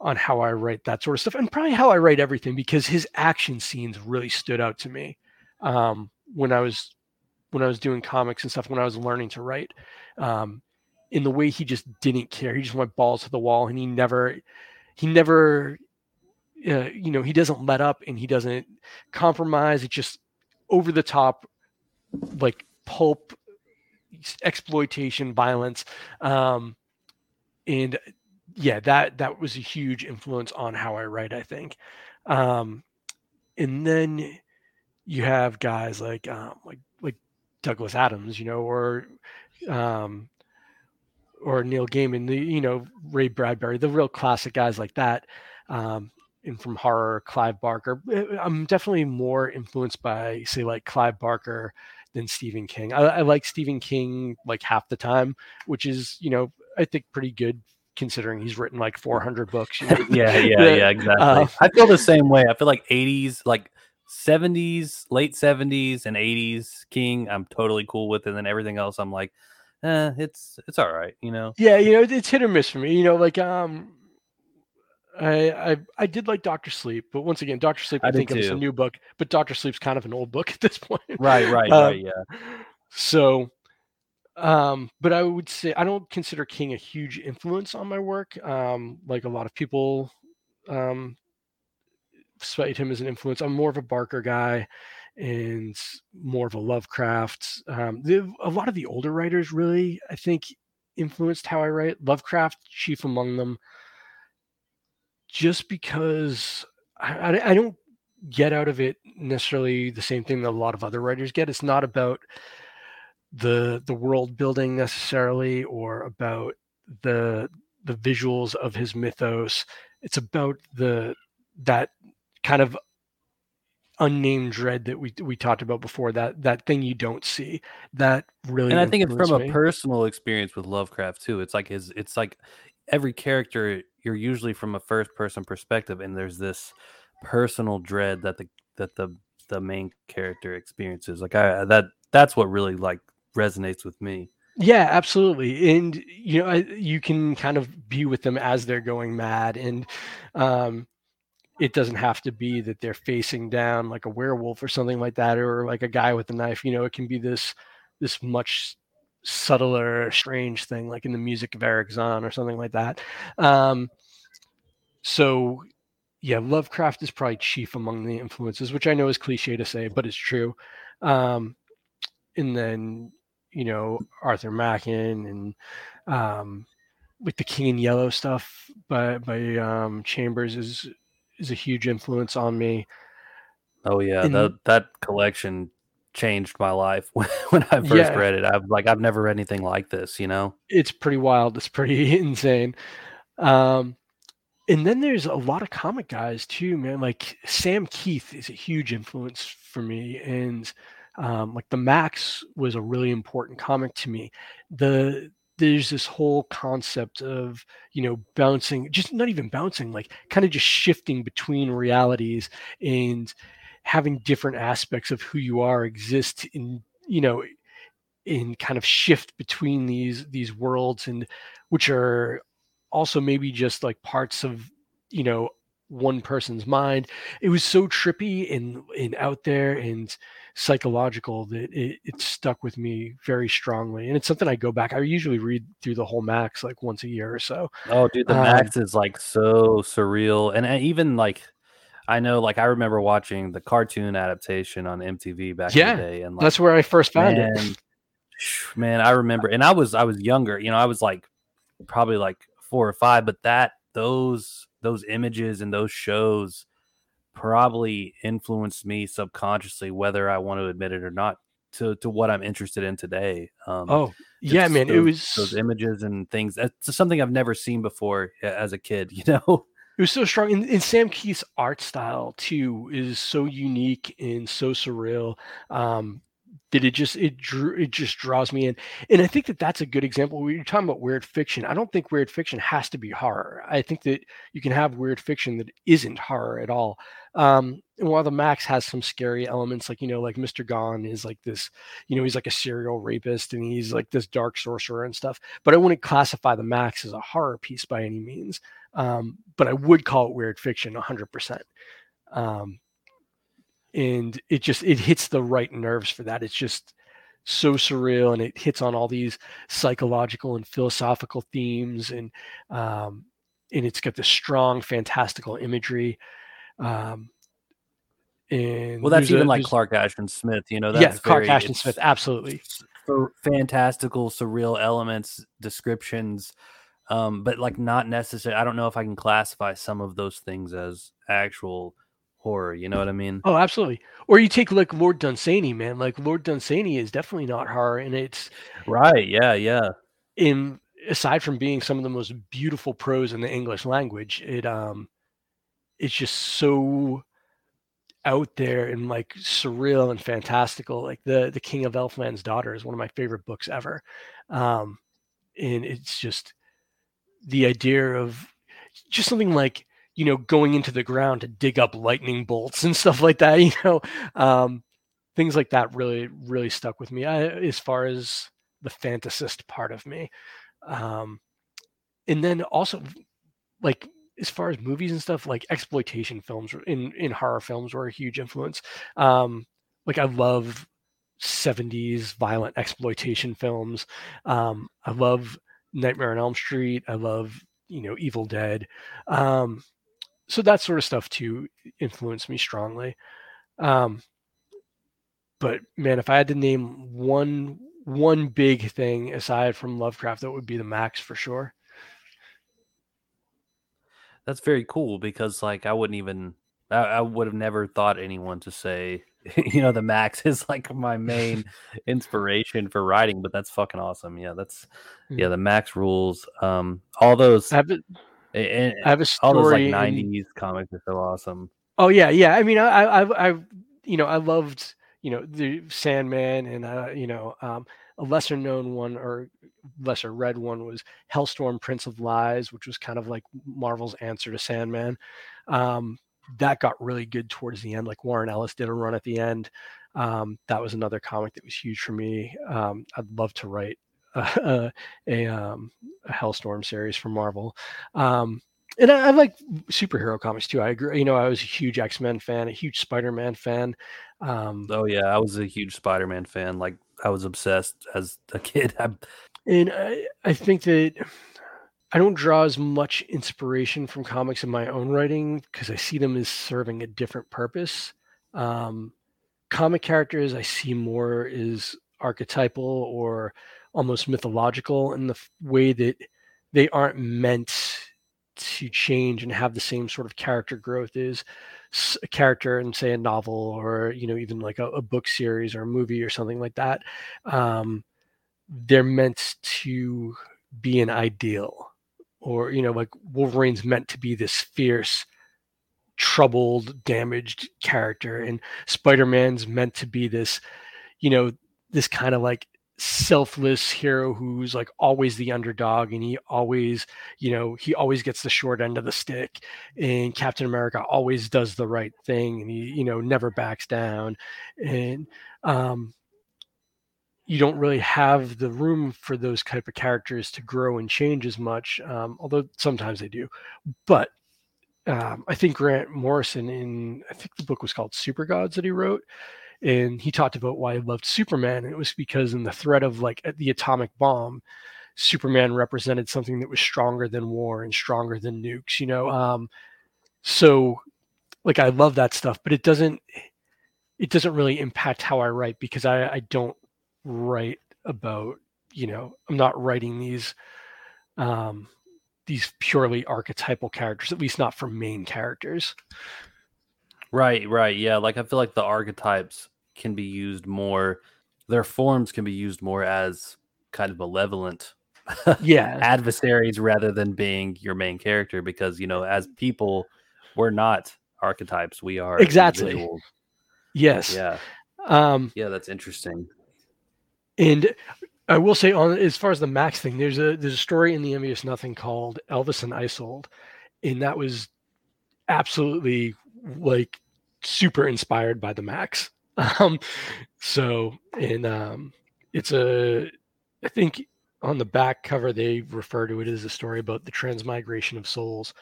on how I write that sort of stuff, and probably how I write everything because his action scenes really stood out to me um, when I was when I was doing comics and stuff. When I was learning to write, um, in the way he just didn't care. He just went balls to the wall, and he never he never uh, you know he doesn't let up and he doesn't compromise. It's just over the top like pulp exploitation violence. Um and yeah that that was a huge influence on how i write i think. Um and then you have guys like um like like douglas adams you know or um or Neil Gaiman, the you know Ray Bradbury, the real classic guys like that, um, and from horror, Clive Barker. Uh, I'm definitely more influenced by say like Clive Barker than Stephen King. I, I like Stephen King like half the time, which is you know I think pretty good considering he's written like 400 books. You know? yeah, yeah, The- yeah, exactly. uh, I feel the same way. I feel like 80s, like 70s, late 70s and 80s King, I'm totally cool with, and then everything else, I'm like, eh, it's it's all right, you know. yeah, you know it's hit or miss for me. You know, like um. I, I I did like Doctor Sleep, but once again, Doctor Sleep I, I think it's a new book, but Doctor Sleep's kind of an old book at this point. Right, right, Um, right. Yeah, So, um, but I would say I don't consider King a huge influence on my work. Um, like a lot of people um, cite him as an influence. I'm more of a Barker guy and more of a Lovecraft. Um, the, a lot of the older writers really, I think, influenced how I write. Lovecraft, chief among them, just because I, I, I don't get out of it necessarily the same thing that a lot of other writers get. It's not about the the world building necessarily or about the the visuals of his mythos. It's about the that kind of unnamed dread that we we talked about before that that thing you don't see that really and I think it's from a personal experience with Lovecraft too. It's like his, it's like every character you're usually from a first person perspective, and there's this personal dread that the that the the main character experiences. Like I that that's what really like resonates with me. Yeah, absolutely. And you know, I, you can kind of be with them as they're going mad, and um, it doesn't have to be that they're facing down like a werewolf or something like that, or like a guy with a knife. You know, it can be this this much subtler, strange thing, like in the music of Erich Zann or something like that. Um, so, yeah, Lovecraft is probably chief among the influences, which I know is cliche to say, but it's true. Um, and then you know Arthur Machen and um, with the King in Yellow stuff by by um, Chambers is is a huge influence on me. Oh yeah, And- that that collection changed my life when, when I first Yeah. read it. I've like I've never read anything like this, you know. It's pretty wild. It's pretty insane. Um, and then there's a lot of comic guys too, man. Like Sam Kieth is a huge influence for me, and um, like the Maxx was a really important comic to me. The there's this whole concept of you know bouncing, just not even bouncing, like kind of just shifting between realities, and having different aspects of who you are exist in you know in kind of shift between these these worlds and which are also maybe just like parts of you know one person's mind it was so trippy and and out there and psychological that it, it stuck with me very strongly and it's something i go back i usually read through the whole Maxx like once a year or so oh dude the um, Maxx is like so surreal and even like I know, like I remember watching the cartoon adaptation on MTV back yeah, in the day, and like, that's where I first found man, it. Man, I remember, and I was I was younger. You know, I was like probably like four or five, but that those those images and those shows probably influenced me subconsciously, whether I want to admit it or not, to to what I'm interested in today. Um, oh, yeah, man, those, it was those images and things. That's something I've never seen before as a kid. You know it was so strong and, and, sam Kieth's art style too is so unique and so surreal um, that it just it drew it just draws me in. And i think that that's a good example. When you're talking about weird fiction i don't think weird fiction has to be horror. I think that you can have weird fiction that isn't horror at all. Um, and while the Maxx has some scary elements like you know like mr gone is like this you know he's like a serial rapist and he's like this dark sorcerer and stuff but i wouldn't classify the Maxx as a horror piece by any means. Um, but I would call it weird fiction 100%. Um, and it just it hits the right nerves for that. It's just so surreal, and it hits on all these psychological and philosophical themes, and um, and it's got this strong, fantastical imagery. Um, and well, that's even a, like Clark Ashton Smith, you know. That's yeah, Clark Ashton Smith, absolutely. for fantastical, surreal elements, descriptions, um, but like not necessary. I don't know if I can classify some of those things as actual horror. You know what I mean? Oh, absolutely. Or you take like Lord Dunsany, man. Like Lord Dunsany is definitely not horror, and it's right. Yeah, yeah. In aside from being some of the most beautiful prose in the English language, it um, it's just so out there and like surreal and fantastical. Like the the King of Elfland's Daughter is one of my favorite books ever, um, and it's just the idea of just something like you know going into the ground to dig up lightning bolts and stuff like that you know um, things like that really really stuck with me I, as far as the fantasist part of me um, and then also like as far as movies and stuff like exploitation films in in horror films were a huge influence um, like i love 70s violent exploitation films um, i love Nightmare on Elm Street. I love, you know, Evil Dead. Um, so that sort of stuff too influenced me strongly. Um, but man, if I had to name one one big thing aside from Lovecraft, that would be the Maxx for sure. That's very cool because like I wouldn't even I, I would have never thought anyone to say you know the Maxx is like my main inspiration for writing but that's fucking awesome yeah that's yeah hmm. the Maxx rules um all those I have, a, and, I have a story all those like 90s comics are so awesome oh yeah yeah i mean i i i you know i loved you know the sandman and uh you know um a lesser known one or lesser read one was hellstorm prince of lies which was kind of like marvel's answer to sandman um that got really good towards the end. Like Warren Ellis did a run at the end. Um, that was another comic that was huge for me. Um, I'd love to write a, a, um, a Hellstorm series from Marvel. Um, and I, I, like superhero comics too. I agree. You know, I was a huge X Men fan, a huge Spider Man fan. Um, oh yeah, I was a huge Spider Man fan. Like I was obsessed as a kid. I, and I, I think that I don't draw as much inspiration from comics in my own writing because I see them as serving a different purpose. Um, comic characters I see more as archetypal or almost mythological in the f- way that they aren't meant to change and have the same sort of character growth as a character in say a novel or you know even like a, a book series or a movie or something like that. Um, they're meant to be an ideal or you know like wolverine's meant to be this fierce troubled damaged character and spider-man's meant to be this you know this kind of like selfless hero who's like always the underdog and he always you know he always gets the short end of the stick and captain america always does the right thing and he you know never backs down. And um you don't really have the room for those type of characters to grow and change as much um, although sometimes they do. But um, i think grant morrison in i think the book was called super gods that he wrote and he talked about why he loved Superman. And it was because in the threat of like the atomic bomb, Superman represented something that was stronger than war and stronger than nukes, you know. Um, so like I love that stuff, but it doesn't it doesn't really impact how I write because I, I don't write about, you know, I'm not writing these um these purely archetypal characters, at least not for main characters. Right, right. Yeah, like I feel like the archetypes can be used more their forms can be used more as kind of malevolent yeah adversaries rather than being your main character because you know as people we're not archetypes we are exactly individuals. yes yeah um yeah that's interesting and i will say on as far as the Maxx thing there's a there's a story in the envious nothing called elvis and isolde and that was absolutely like super inspired by the Maxx. Um, so, and um, it's a, I think on the back cover they refer to it as a story about the transmigration of souls,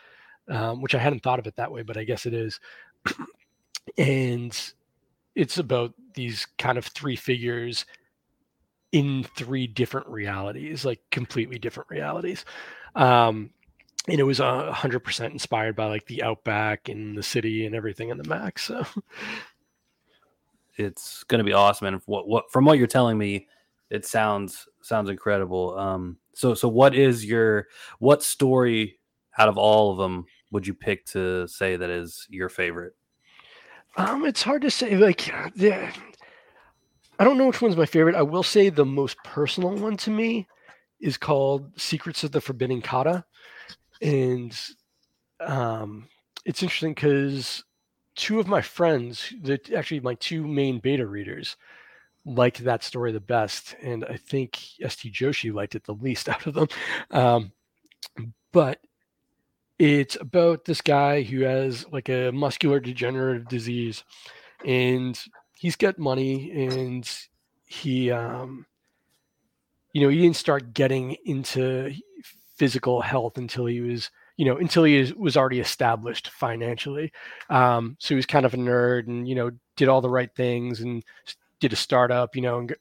um, which I hadn't thought of it that way, but I guess it is. and it's about these kind of three figures in three different realities, like completely different realities. Um, and it was a hundred percent inspired by like the outback and the city and everything in the Maxx So it's going to be awesome. And what, what, from what you're telling me, it sounds, sounds incredible. Um, so, so what is your, what story out of all of them would you pick to say that is your favorite? Um, it's hard to say. Like, the, I don't know which one's my favorite. I will say the most personal one to me is called Secrets of the Forbidden Kata and um, it's interesting because two of my friends, that actually my two main beta readers, liked that story the best, and I think S. T. Joshi liked it the least out of them. Um, but it's about this guy who has like a muscular degenerative disease, and he's got money, and he, um, you know, he didn't start getting into physical health until he was you know until he was already established financially. Um, so he was kind of a nerd and you know did all the right things and did a startup you know and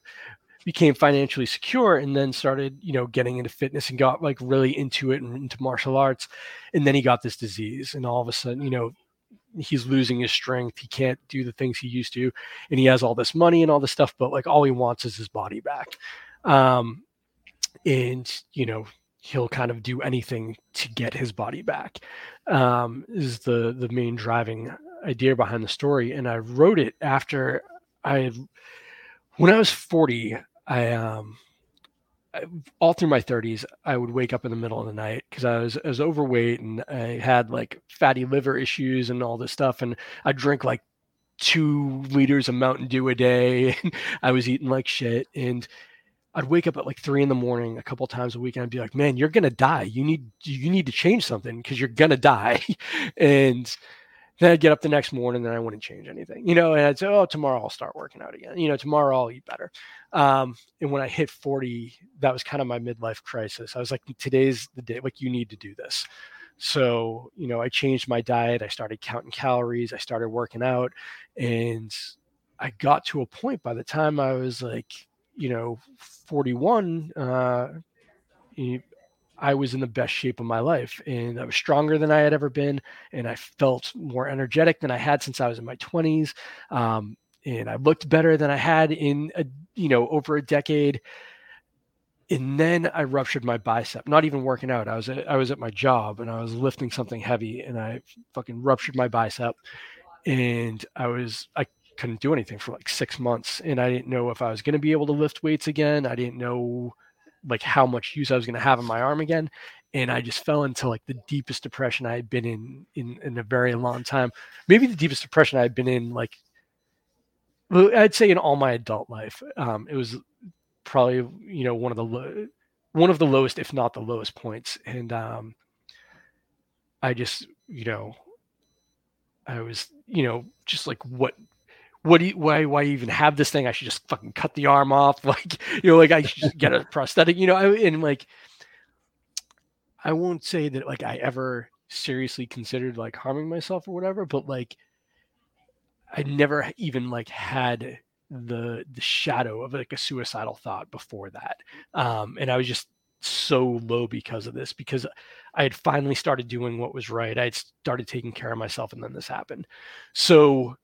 became financially secure and then started you know getting into fitness and got like really into it and into martial arts. And then he got this disease and all of a sudden you know he's losing his strength. He can't do the things he used to and he has all this money and all this stuff but like all he wants is his body back. Um and you know he'll kind of do anything to get his body back um, is the the main driving idea behind the story. And i wrote it after i when i was 40 i um all through my 30s i would wake up in the middle of the night because I was, I was overweight and i had like fatty liver issues and all this stuff. And i drink like two liters of mountain dew a day and i was eating like shit. And I'd wake up at like three in the morning a couple times a week and I'd be like, man, you're gonna die. You need you need to change something because you're gonna die. and then I'd get up the next morning and I wouldn't change anything, you know, and I'd say, oh, tomorrow I'll start working out again. You know, tomorrow I'll eat better. Um, and when I hit 40, that was kind of my midlife crisis. I was like, today's the day, like, you need to do this. So, you know, I changed my diet. I started counting calories. I started working out. And I got to a point by the time I was like you know 41 uh, I was in the best shape of my life and I was stronger than I had ever been. And I felt more energetic than I had since I was in my 20s. Um, and I looked better than I had in, a, you know, over a decade. And then I ruptured my bicep, not even working out. I was, at, I was at my job and I was lifting something heavy and I fucking ruptured my bicep. And I was, I couldn't do anything for like six months and i didn't know if i was going to be able to lift weights again. I didn't know like how much use i was going to have in my arm again and i just fell into like the deepest depression i had been in in in a very long time. Maybe the deepest depression i had been in like i'd say in all my adult life. Um it was probably you know one of the lo- one of the lowest, if not the lowest points, and um, I just you know I was you know just like what what do you, why why even have this thing? I should just fucking cut the arm off, like you know, like I should just get a prosthetic, you know, I, and like I won't say that like I ever seriously considered like harming myself or whatever, but like I never even like had the the shadow of like a suicidal thought before that. Um, and I was just so low because of this because I had finally started doing what was right. I had started taking care of myself and then this happened. So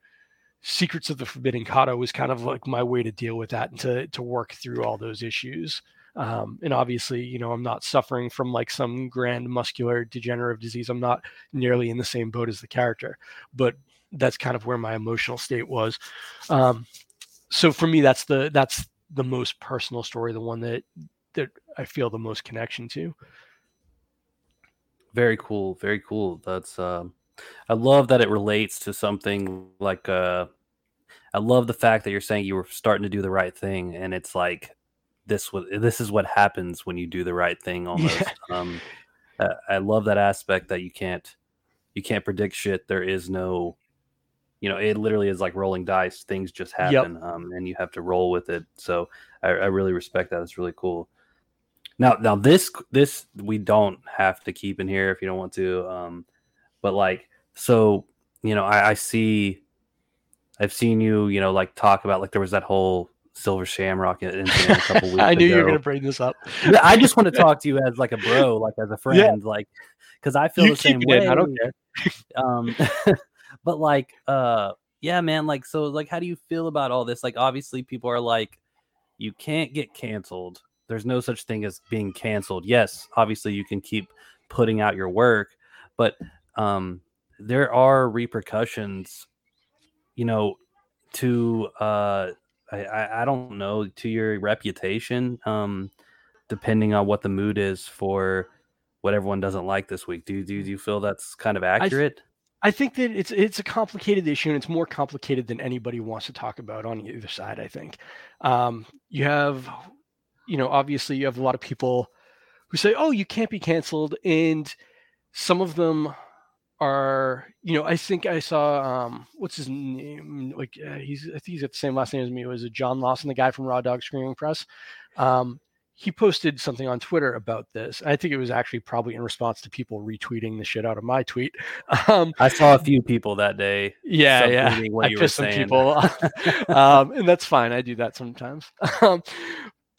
Secrets of the Forbidden Kata was kind of like my way to deal with that and to to work through all those issues. Um, and obviously, you know, I'm not suffering from like some grand muscular degenerative disease. I'm not nearly in the same boat as the character, but that's kind of where my emotional state was. Um, so for me, that's the that's the most personal story, the one that that I feel the most connection to. Very cool, very cool. That's um, I love that it relates to something like uh, I love the fact that you're saying you were starting to do the right thing, and it's like this was this is what happens when you do the right thing. Almost. Yeah. Um, I love that aspect that you can't you can't predict shit. There is no you know, it literally is like rolling dice. Things just happen, yep. um, and you have to roll with it. So I, I really respect that. It's really cool. Now, now this this we don't have to keep in here if you don't want to. Um, but like, so you know, I, I see, I've seen you, you know, like talk about like there was that whole Silver Shamrock incident a couple weeks. I knew ago. you were going to bring this up. I just want to talk to you as like a bro, like as a friend, yeah. like because I feel you the same way. I don't care. Um, but like uh yeah man like so like how do you feel about all this like obviously people are like you can't get canceled there's no such thing as being canceled yes obviously you can keep putting out your work but um there are repercussions you know to uh I, I don't know to your reputation um depending on what the mood is for what everyone doesn't like this week do do, do you feel that's kind of accurate I think that it's it's a complicated issue and it's more complicated than anybody wants to talk about on either side. I think um, you have, you know, obviously you have a lot of people who say, "Oh, you can't be canceled," and some of them are, you know, I think I saw um, what's his name? Like uh, he's I think he's got the same last name as me. It was a John Lawson, the guy from Raw Dog Screaming Press. Um, he posted something on Twitter about this. I think it was actually probably in response to people retweeting the shit out of my tweet. Um, I saw a few people that day. Yeah, yeah. I pissed some people, um, and that's fine. I do that sometimes. Um,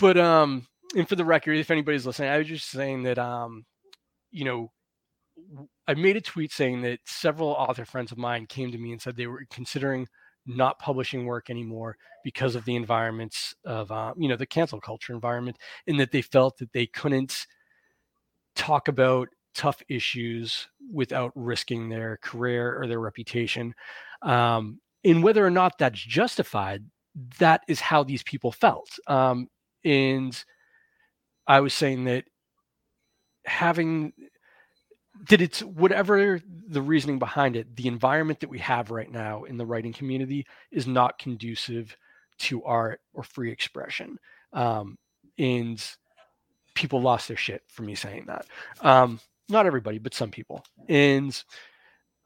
but um, and for the record, if anybody's listening, I was just saying that um, you know, I made a tweet saying that several author friends of mine came to me and said they were considering not publishing work anymore because of the environments of uh, you know the cancel culture environment and that they felt that they couldn't talk about tough issues without risking their career or their reputation um, and whether or not that's justified that is how these people felt um, and i was saying that having did it's whatever the reasoning behind it the environment that we have right now in the writing community is not conducive to art or free expression um, and people lost their shit for me saying that um, not everybody but some people and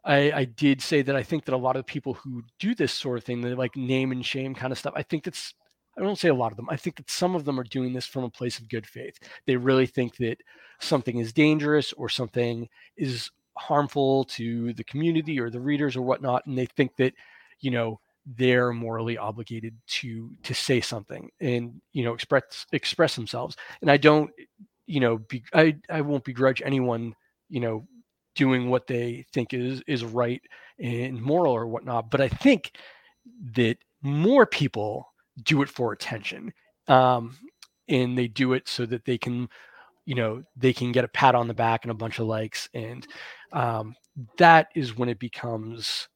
I, I did say that i think that a lot of people who do this sort of thing the like name and shame kind of stuff i think that's I don't say a lot of them. I think that some of them are doing this from a place of good faith. They really think that something is dangerous or something is harmful to the community or the readers or whatnot, and they think that, you know, they're morally obligated to to say something and you know express express themselves. And I don't, you know, be, I I won't begrudge anyone, you know, doing what they think is is right and moral or whatnot. But I think that more people do it for attention um, and they do it so that they can you know they can get a pat on the back and a bunch of likes and um, that is when it becomes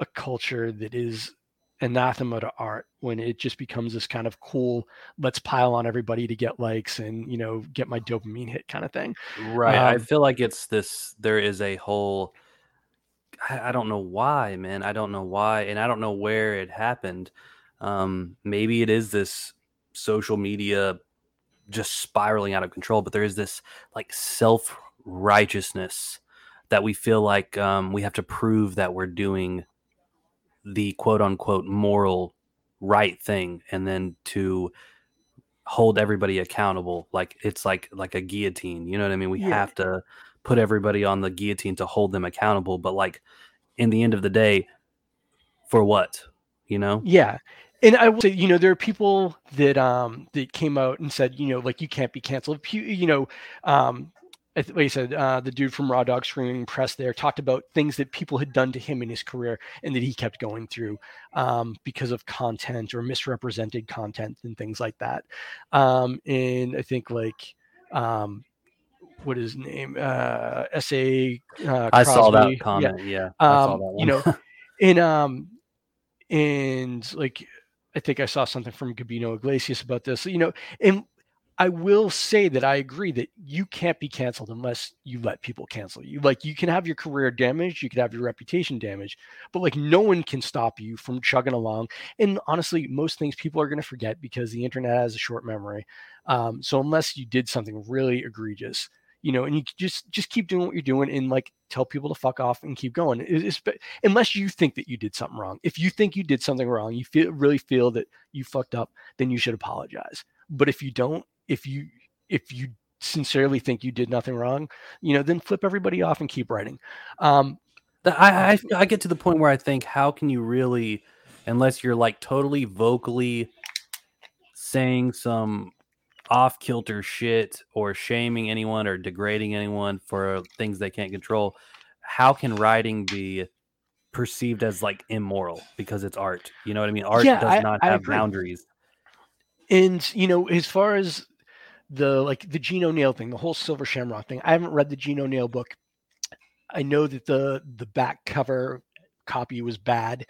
a culture that is anathema to art when it just becomes this kind of cool let's pile on everybody to get likes and you know get my dopamine hit kind of thing. Right um, i feel like it's this there is a whole I, I don't know why man i don't know why and i don't know where it happened. Um, maybe it is this social media just spiraling out of control, but there is this like self righteousness that we feel like um, we have to prove that we're doing the quote unquote moral right thing and then to hold everybody accountable like it's like like a guillotine you know what i mean we Yeah. have to put everybody on the guillotine to hold them accountable but like in the end of the day for what you know Yeah. And I will say, you know, there are people that um that came out and said, you know, like you can't be canceled. You know, um I like I said, uh, the dude from Raw Dog Screaming Press there talked about things that people had done to him in his career and that he kept going through um, because of content or misrepresented content and things like that. Um, and I think like um, what is his name? Uh, S.A. Uh, i saw that. Yeah comment yeah, saw um, that you know, and um, and like I think I saw something from Gabino Iglesias about this. You know, and I will say that I agree that you can't be canceled unless you let people cancel you. Like you can have your career damaged, you could have your reputation damaged, but like no one can stop you from chugging along. And honestly, most things people are going to forget because the internet has a short memory. Um, so unless you did something really egregious, you know, and you just just keep doing what you're doing and like tell people to fuck off and keep going. It- it's- unless you think that you did something wrong. If you think you did something wrong, you feel really feel that you fucked up, then you should apologize. But if you don't, if you if you sincerely think you did nothing wrong, you know, then flip everybody off and keep writing. Um, I, I I get to the point where I think, how can you really, unless you're like totally vocally saying some off kilter shit or shaming anyone or degrading anyone for things they can't control, how can writing be perceived as like immoral because it's art? You know what I mean? Art Yeah, does I- not I have agree. boundaries. and you know, as far as the like the Gene O'Neill thing, the whole Silver Shamrock thing, I haven't read the Gene O'Neill book. I know that the the back cover copy was bad,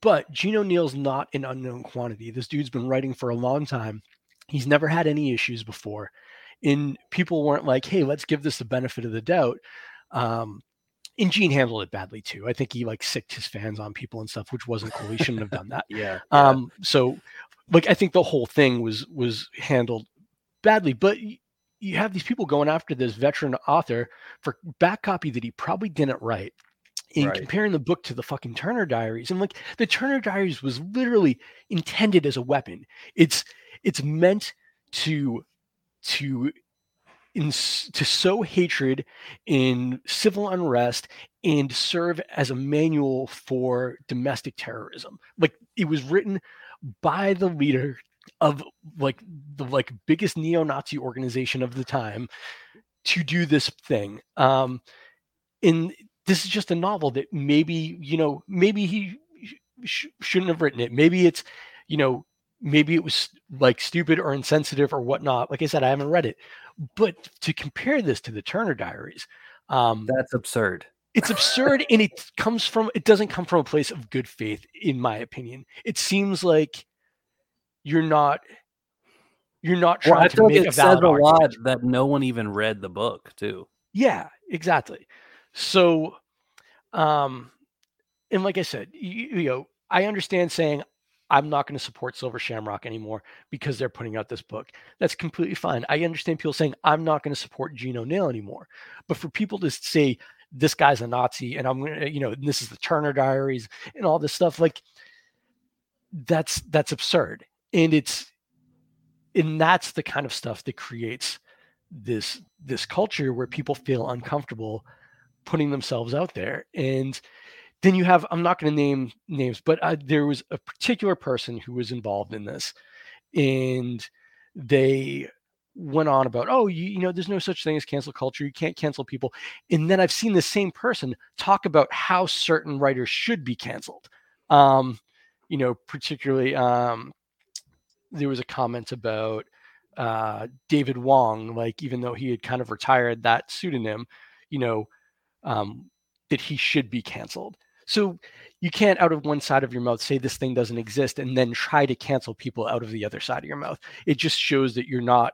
but Gene O'Neill's not an unknown quantity. This dude's been writing for a long time. He's never had any issues before, and people weren't like, "Hey, let's give this the benefit of the doubt." Um, and Gene handled it badly too. I think he like sicked his fans on people and stuff, which wasn't cool. He shouldn't have done that. Yeah. Um, so like I think the whole thing was was handled badly, but you have these people going after this veteran author for back copy that he probably didn't write. And Right. comparing the book to the fucking Turner Diaries, and like the Turner Diaries was literally intended as a weapon. It's it's meant to to ins- to sow hatred in civil unrest and serve as a manual for domestic terrorism. Like it was written by the leader of like the like biggest neo-Nazi organization of the time to do this thing. Um and this is just a novel that maybe, you know, maybe he sh- shouldn't have written it. Maybe it's, you know, maybe it was like stupid or insensitive or whatnot. Like I said, I haven't read it. But to compare this to the Turner Diaries, um, That's absurd. it's absurd and it comes from it doesn't come from a place of good faith in my opinion it seems like you're not you're not Well, trying I to make a it says valid a argument. lot that no one even read the book, too. yeah exactly so um and like i said you, you know i understand saying i'm not going to support silver shamrock anymore because they're putting out this book. That's completely fine. I understand people saying i'm not going to support gene o'neill anymore. But for people to say this guy's a nazi and i'm going to you know this is the turner diaries and all this stuff like that's that's absurd. And it's and that's the kind of stuff that creates this this culture where people feel uncomfortable putting themselves out there. And then you have i'm not going to name names but uh, there was a particular person who was involved in this and they went on about oh you, you know there's no such thing as cancel culture you can't cancel people and then i've seen the same person talk about how certain writers should be canceled um you know particularly um there was a comment about uh, David Wong, like even though he had kind of retired that pseudonym, you know, um, that he should be canceled. So you can't, out of one side of your mouth, say this thing doesn't exist and then try to cancel people out of the other side of your mouth. It just shows that you're not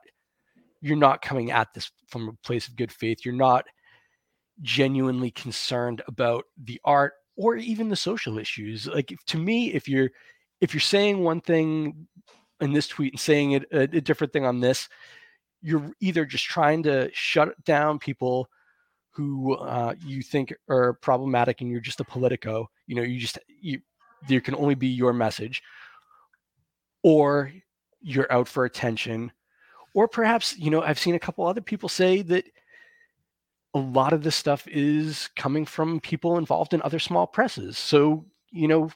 you're not coming at this from a place of good faith. You're not genuinely concerned about the art or even the social issues. Like if- to me, if you're if you're saying one thing in this tweet and saying it, a, a different thing on this, you're either just trying to shut down people who uh, you think are problematic and you're just a politico. You know, you just you there can only be your message, or you're out for attention, or perhaps you know I've seen a couple other people say that a lot of this stuff is coming from people involved in other small presses. So you know,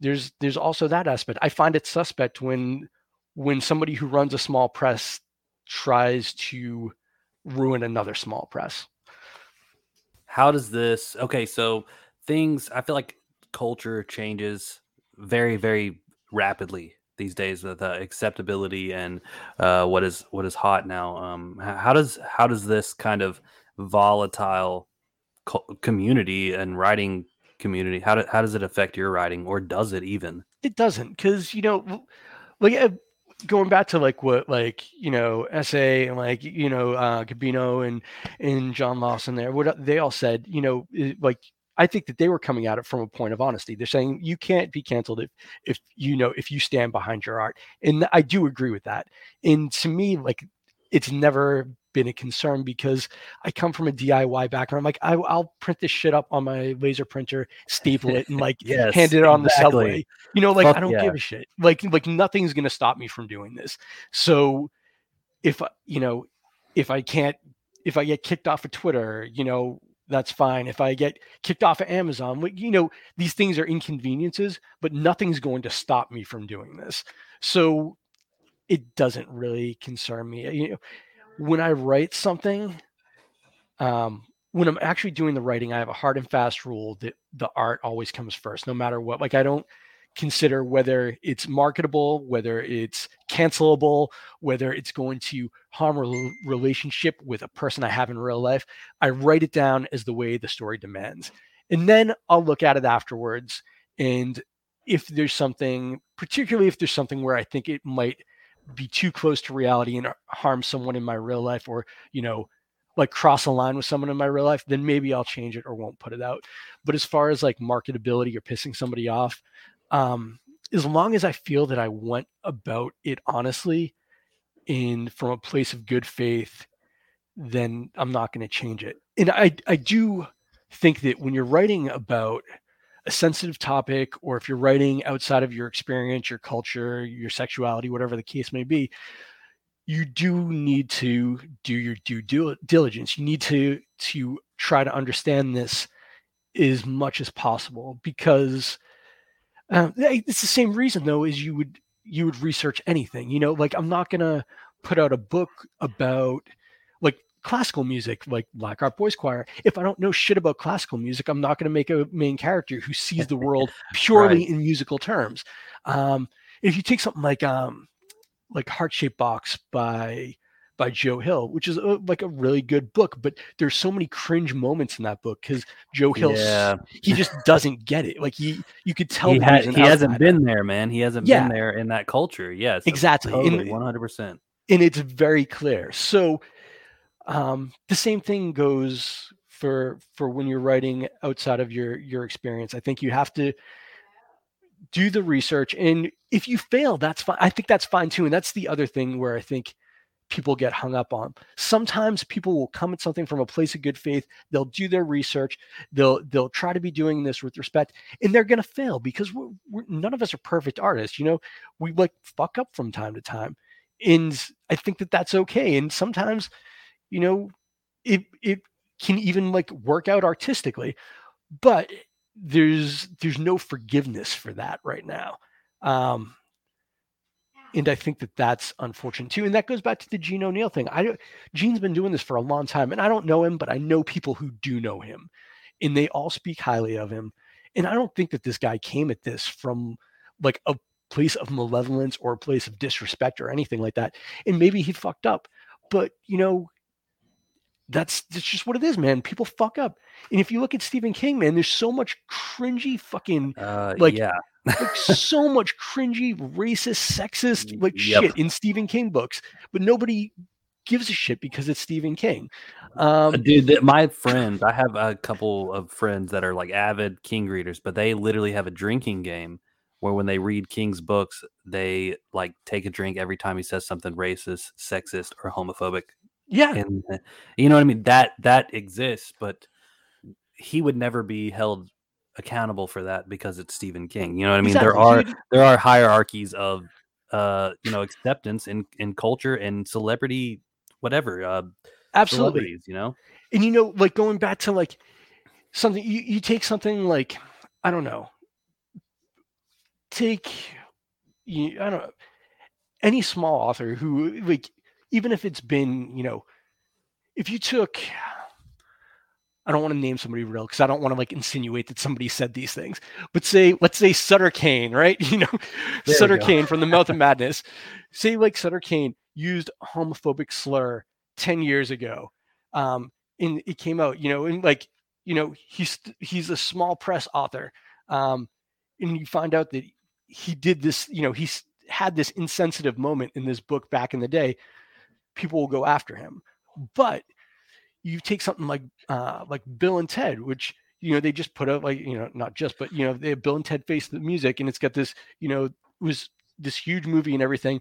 there's there's also that aspect. I find it suspect when when somebody who runs a small press tries to ruin another small press. How does this? Okay, so things. I feel like culture changes very very rapidly these days with uh, acceptability and uh, what is what is hot now. Um, how does how does this kind of volatile co- community and writing community how, do, how does it affect your writing or does it even it doesn't because you know like uh, going back to like what like you know SA and like you know uh Gabino and and John Lawson there what they all said you know like I think that they were coming at it from a point of honesty. They're saying you can't be canceled if if you know if you stand behind your art. And I do agree with that. And to me like it's never been a concern because I come from a DIY background. I'm like, I, will print this shit up on my laser printer, staple it, and like yes, hand it on exactly. the subway. You know, like Fuck I don't yeah. give a shit. Like, like nothing's gonna stop me from doing this. So, if you know, if I can't, if I get kicked off of Twitter, you know, that's fine. If I get kicked off of Amazon, you know, these things are inconveniences, but nothing's going to stop me from doing this. So it doesn't really concern me. You know, when I write something, um, when I'm actually doing the writing, I have a hard and fast rule that the art always comes first, no matter what. Like I don't consider whether it's marketable, whether it's cancelable, whether it's going to harm a relationship with a person I have in real life. I write it down as the way the story demands. And then I'll look at it afterwards. And if there's something, particularly if there's something where I think it might be too close to reality and harm someone in my real life or you know like cross a line with someone in my real life then maybe i'll change it or won't put it out. But as far as like marketability or pissing somebody off um as long as i feel that i went about it honestly and from a place of good faith then i'm not going to change it. And i i do think that when you're writing about a sensitive topic or if you're writing outside of your experience, your culture, your sexuality, whatever the case may be, you do need to do your due diligence. You need to to try to understand this as much as possible because uh, it's the same reason though as you would you would research anything. You know, like I'm not gonna put out a book about classical music like Black Heart Boys Choir. If I don't know shit about classical music, I'm not going to make a main character who sees the world purely right. in musical terms. Um, if you take something like um, like Heart Shaped Box by by Joe Hill, which is a, like a really good book, but there's so many cringe moments in that book because Joe Hill, yeah. he just doesn't get it. Like he, you could tell he, he hasn't been there, man. He hasn't yeah. been there in that culture. Yes, exactly, one hundred percent. And it's very clear. So um, the same thing goes for for when you're writing outside of your your experience. I think you have to do the research, and if you fail, that's fine. I think that's fine too. And that's the other thing where I think people get hung up on. Sometimes people will come at something from a place of good faith. They'll do their research. They'll they'll try to be doing this with respect, and they're going to fail because we're, we're, none of us are perfect artists. You know, we like fuck up from time to time, and I think that that's okay. And sometimes you know, it it can even like work out artistically, but there's there's no forgiveness for that right now. Um, and I think that that's unfortunate too. And that goes back to the Gene O'Neill thing. I Gene's been doing this for a long time, and I don't know him, but I know people who do know him, and they all speak highly of him. And I don't think that this guy came at this from like a place of malevolence or a place of disrespect or anything like that. And maybe he fucked up, but you know, that's that's just what it is, man. People fuck up. And if you look at Stephen King, man, there's so much cringy fucking uh, like yeah. like so much cringy, racist, sexist like yep. shit in Stephen King books, but nobody gives a shit because it's Stephen King. Uh, um, Dude, my friends, I have a couple of friends that are like avid King readers, but they literally have a drinking game where when they read King's books, they like take a drink every time he says something racist, sexist, or homophobic. Yeah. And you know what I mean? That that exists, but he would never be held accountable for that because it's Stephen King. You know what I mean? There are there are hierarchies of uh you know acceptance in in culture and celebrity whatever uh absolutely. you know and you know like going back to like something you, you take something like i don't know take you, i don't know any small author who like even if it's been you know if you took i don't want to name somebody real because i don't want to like insinuate that somebody said these things but say let's say Sutter Cane right? You know we Sutter Cane from the mouth of madness. Say like Sutter Cane used a homophobic slur 10 years ago um and it came out you know and like you know he's he's a small press author um and you find out that he did this you know he's had this insensitive moment in this book back in the day people will go after him. But you take something like uh like bill and ted which you know they just put out like you know not just but you know they have bill and ted face the music and it's got this you know was this huge movie and everything.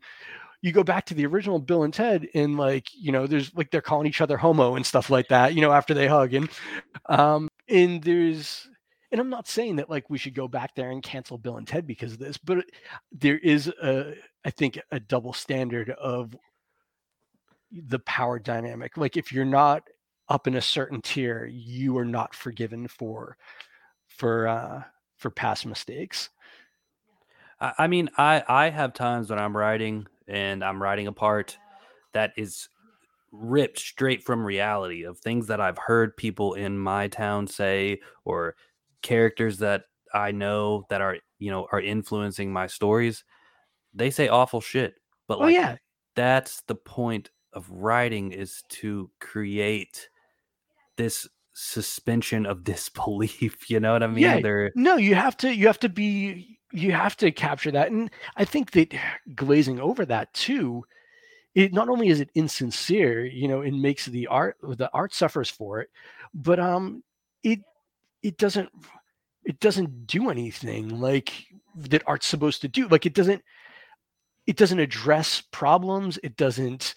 You go back to the original Bill and Ted, and like you know, there's like they're calling each other homo and stuff like that, you know, after they hug, and um, and there's, and I'm not saying that like we should go back there and cancel Bill and Ted because of this, but there is a, I think, a double standard of the power dynamic. Like if you're not up in a certain tier, you are not forgiven for, for, uh, for past mistakes. I, I mean i i have times when i'm writing and i'm writing a part that is ripped straight from reality of things that i've heard people in my town say or characters that i know that are you know are influencing my stories they say awful shit but Oh like yeah, that's the point of writing is to create this suspension of disbelief you know what i mean? Yeah, they're no you have to you have to be you have to capture that and i think that glazing over that too it not only is it insincere you know it makes the art the art suffers for it but um it it doesn't it doesn't do anything like that art's supposed to do like it doesn't it doesn't address problems it doesn't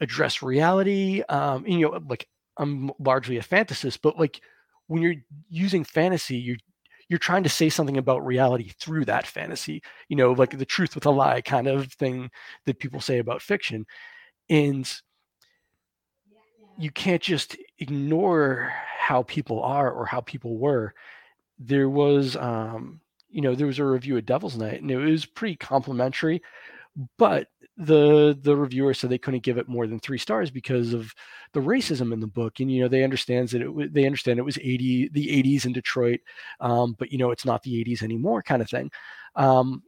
address reality um and, you know like i'm largely a fantasist but like when you're using fantasy you're you're trying to say something about reality through that fantasy you know like the truth with a lie kind of thing that people say about fiction and you can't just ignore how people are or how people were. There was um you know there was a review of devil's night and it was pretty complimentary but the the reviewer said they couldn't give it more than three stars because of the racism in the book and you know they understands that it they understand it was 80 the 80s in detroit um, but you know it's not the 80s anymore kind of thing. Um,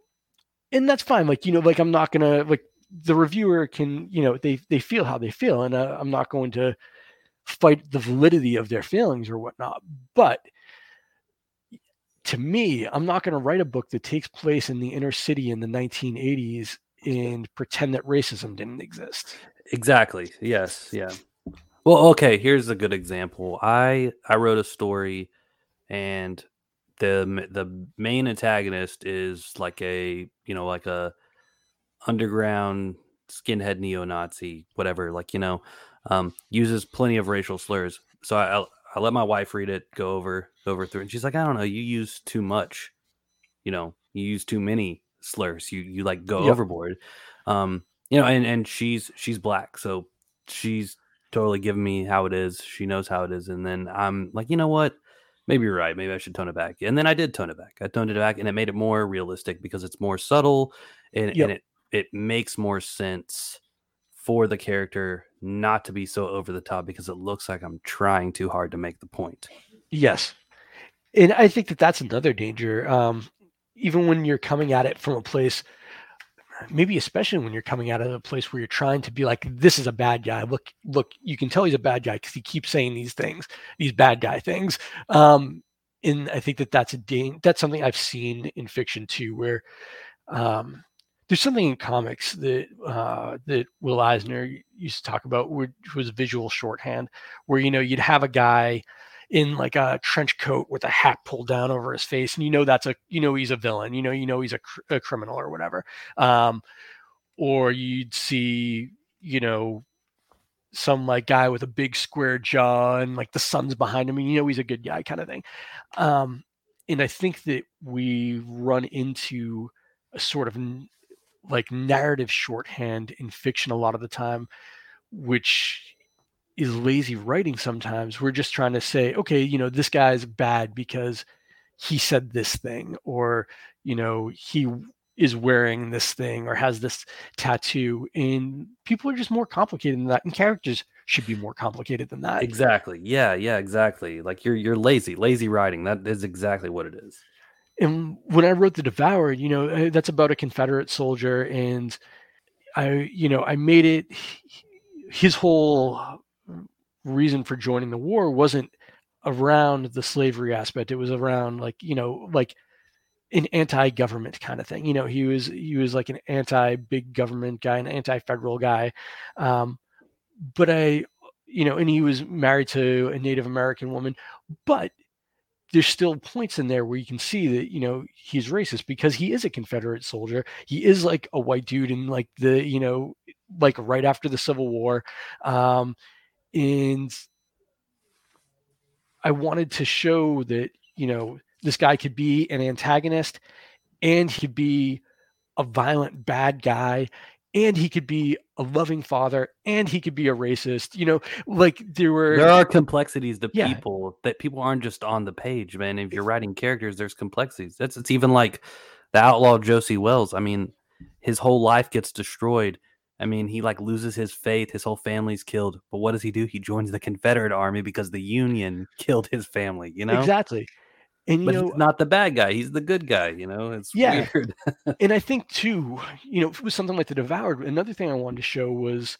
and that's fine like you know like i'm not gonna like the reviewer can you know they they feel how they feel and uh, i'm not going to fight the validity of their feelings or whatnot but to me i'm not going to write a book that takes place in the inner city in the 1980s and pretend that racism didn't exist Exactly. Yes. Yeah. Well, okay. Here's a good example. I I wrote a story, and the the main antagonist is like a you know like a underground skinhead neo-Nazi, whatever. Like you know, um, uses plenty of racial slurs. So I I, I let my wife read it, go over go over through, it, and she's like, I don't know, you use too much. You know, you use too many slurs. You you like go Yep. overboard. Um, you know, and and she's she's black, so she's totally giving me how it is. She knows how it is, and then I'm like, you know what? Maybe you're right. Maybe I should tone it back. And then I did tone it back. I toned it back, and it made it more realistic because it's more subtle, and, Yep. and it it makes more sense for the character not to be so over the top because it looks like I'm trying too hard to make the point. Yes. And I think that that's another danger. Um, even when you're coming at it from a place, maybe especially when you're coming out of a place where you're trying to be like, this is a bad guy. Look, look, you can tell he's a bad guy because he keeps saying these things, these bad guy things. Um, and I think that that's a dang- that's something I've seen in fiction too, where um, there's something in comics that uh, that Will Eisner used to talk about, which was visual shorthand, where you know you'd have a guy in like a trench coat with a hat pulled down over his face, and you know that's a you know he's a villain, you know you know he's a, cr- a criminal or whatever. Um, or you'd see you know some like guy with a big square jaw and like the sun's behind him and you know he's a good guy kind of thing um and i think that we run into a sort of like narrative shorthand in fiction a lot of the time which is lazy writing sometimes. We're just trying to say okay you know this guy's bad because he said this thing or you know he is wearing this thing or has this tattoo and people are just more complicated than that and characters should be more complicated than that. Exactly. Yeah yeah exactly. Like you're you're lazy lazy writing. That is exactly what it is. And when i wrote the devoured you know eh, that's about a confederate soldier and i you know i made it his whole reason for joining the war wasn't around the slavery aspect it was around like you know like an anti-government kind of thing. You know, he was he was like an anti-big government guy, an anti-federal guy. Um, but I, you know, and he was married to a Native American woman, but there's still points in there where you can see that you know he's racist because he is a Confederate soldier. He is like a white dude in like the you know like right after the Civil War, um, and I wanted to show that you know this guy could be an antagonist and he could be a violent bad guy and he could be a loving father and he could be a racist. You know like there were there are complexities to yeah. people that people aren't just on the page man. If you're writing characters there's complexities. That's it's even like the outlaw Josey Wales. I mean his whole life gets destroyed i mean he like loses his faith his whole family's killed but what does he do he joins the confederate army because the union killed his family you know exactly and you but know, not the bad guy; he's the good guy. You know, it's yeah. weird. and I think too, you know, with something like the Devoured, another thing I wanted to show was,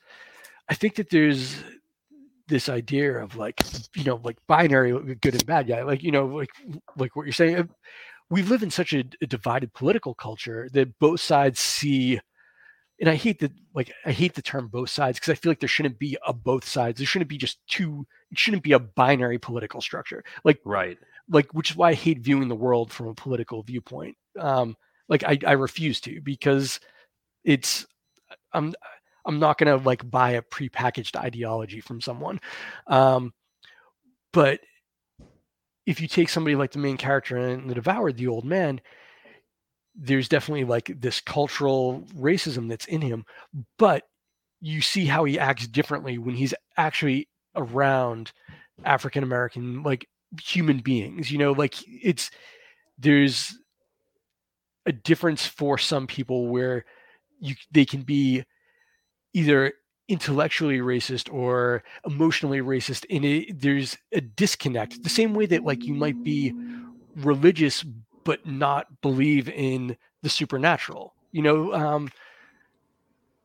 I think that there's this idea of like, you know, like binary good and bad guy, like you know, like like what you're saying. Uh, we live in such a, a divided political culture that both sides see and I hate the like I hate the term both sides because I feel like there shouldn't be a both sides. There shouldn't be just two. It shouldn't be a binary political structure. Like right like which is why I hate viewing the world from a political viewpoint. Um, like I, I refuse to because it's I'm I'm not gonna like buy a prepackaged ideology from someone. Um, but if you take somebody like the main character in The Devoured, the old man, there's definitely like this cultural racism that's in him, but you see how he acts differently when he's actually around African American like human beings you know like it's there's a difference for some people where you they can be either intellectually racist or emotionally racist and it, there's a disconnect the same way that like you might be religious but not believe in the supernatural you know um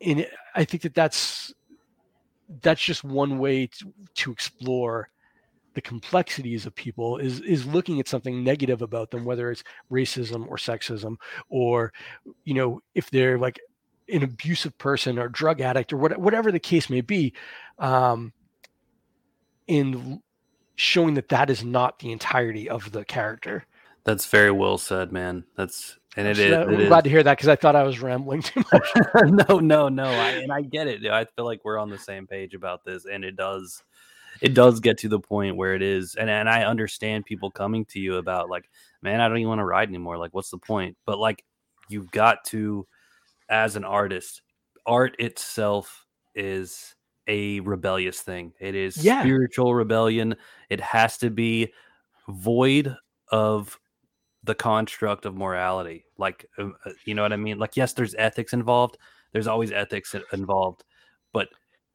and i think that that's that's just one way to, to explore the complexities of people is is looking at something negative about them whether it's racism or sexism or you know if they're like an abusive person or drug addict or what, whatever the case may be um in showing that that is not the entirety of the character that's very well said man that's and it is. I'm glad to hear that because I thought I was rambling too much. no, no, no. I, and I get it. I feel like we're on the same page about this, and it does it does get to the point where it is and, and i understand people coming to you about like man i don't even want to ride anymore like what's the point but like you've got to as an artist art itself is a rebellious thing it is yeah. spiritual rebellion it has to be void of the construct of morality like uh, uh you know what i mean like yes there's ethics involved there's always ethics involved but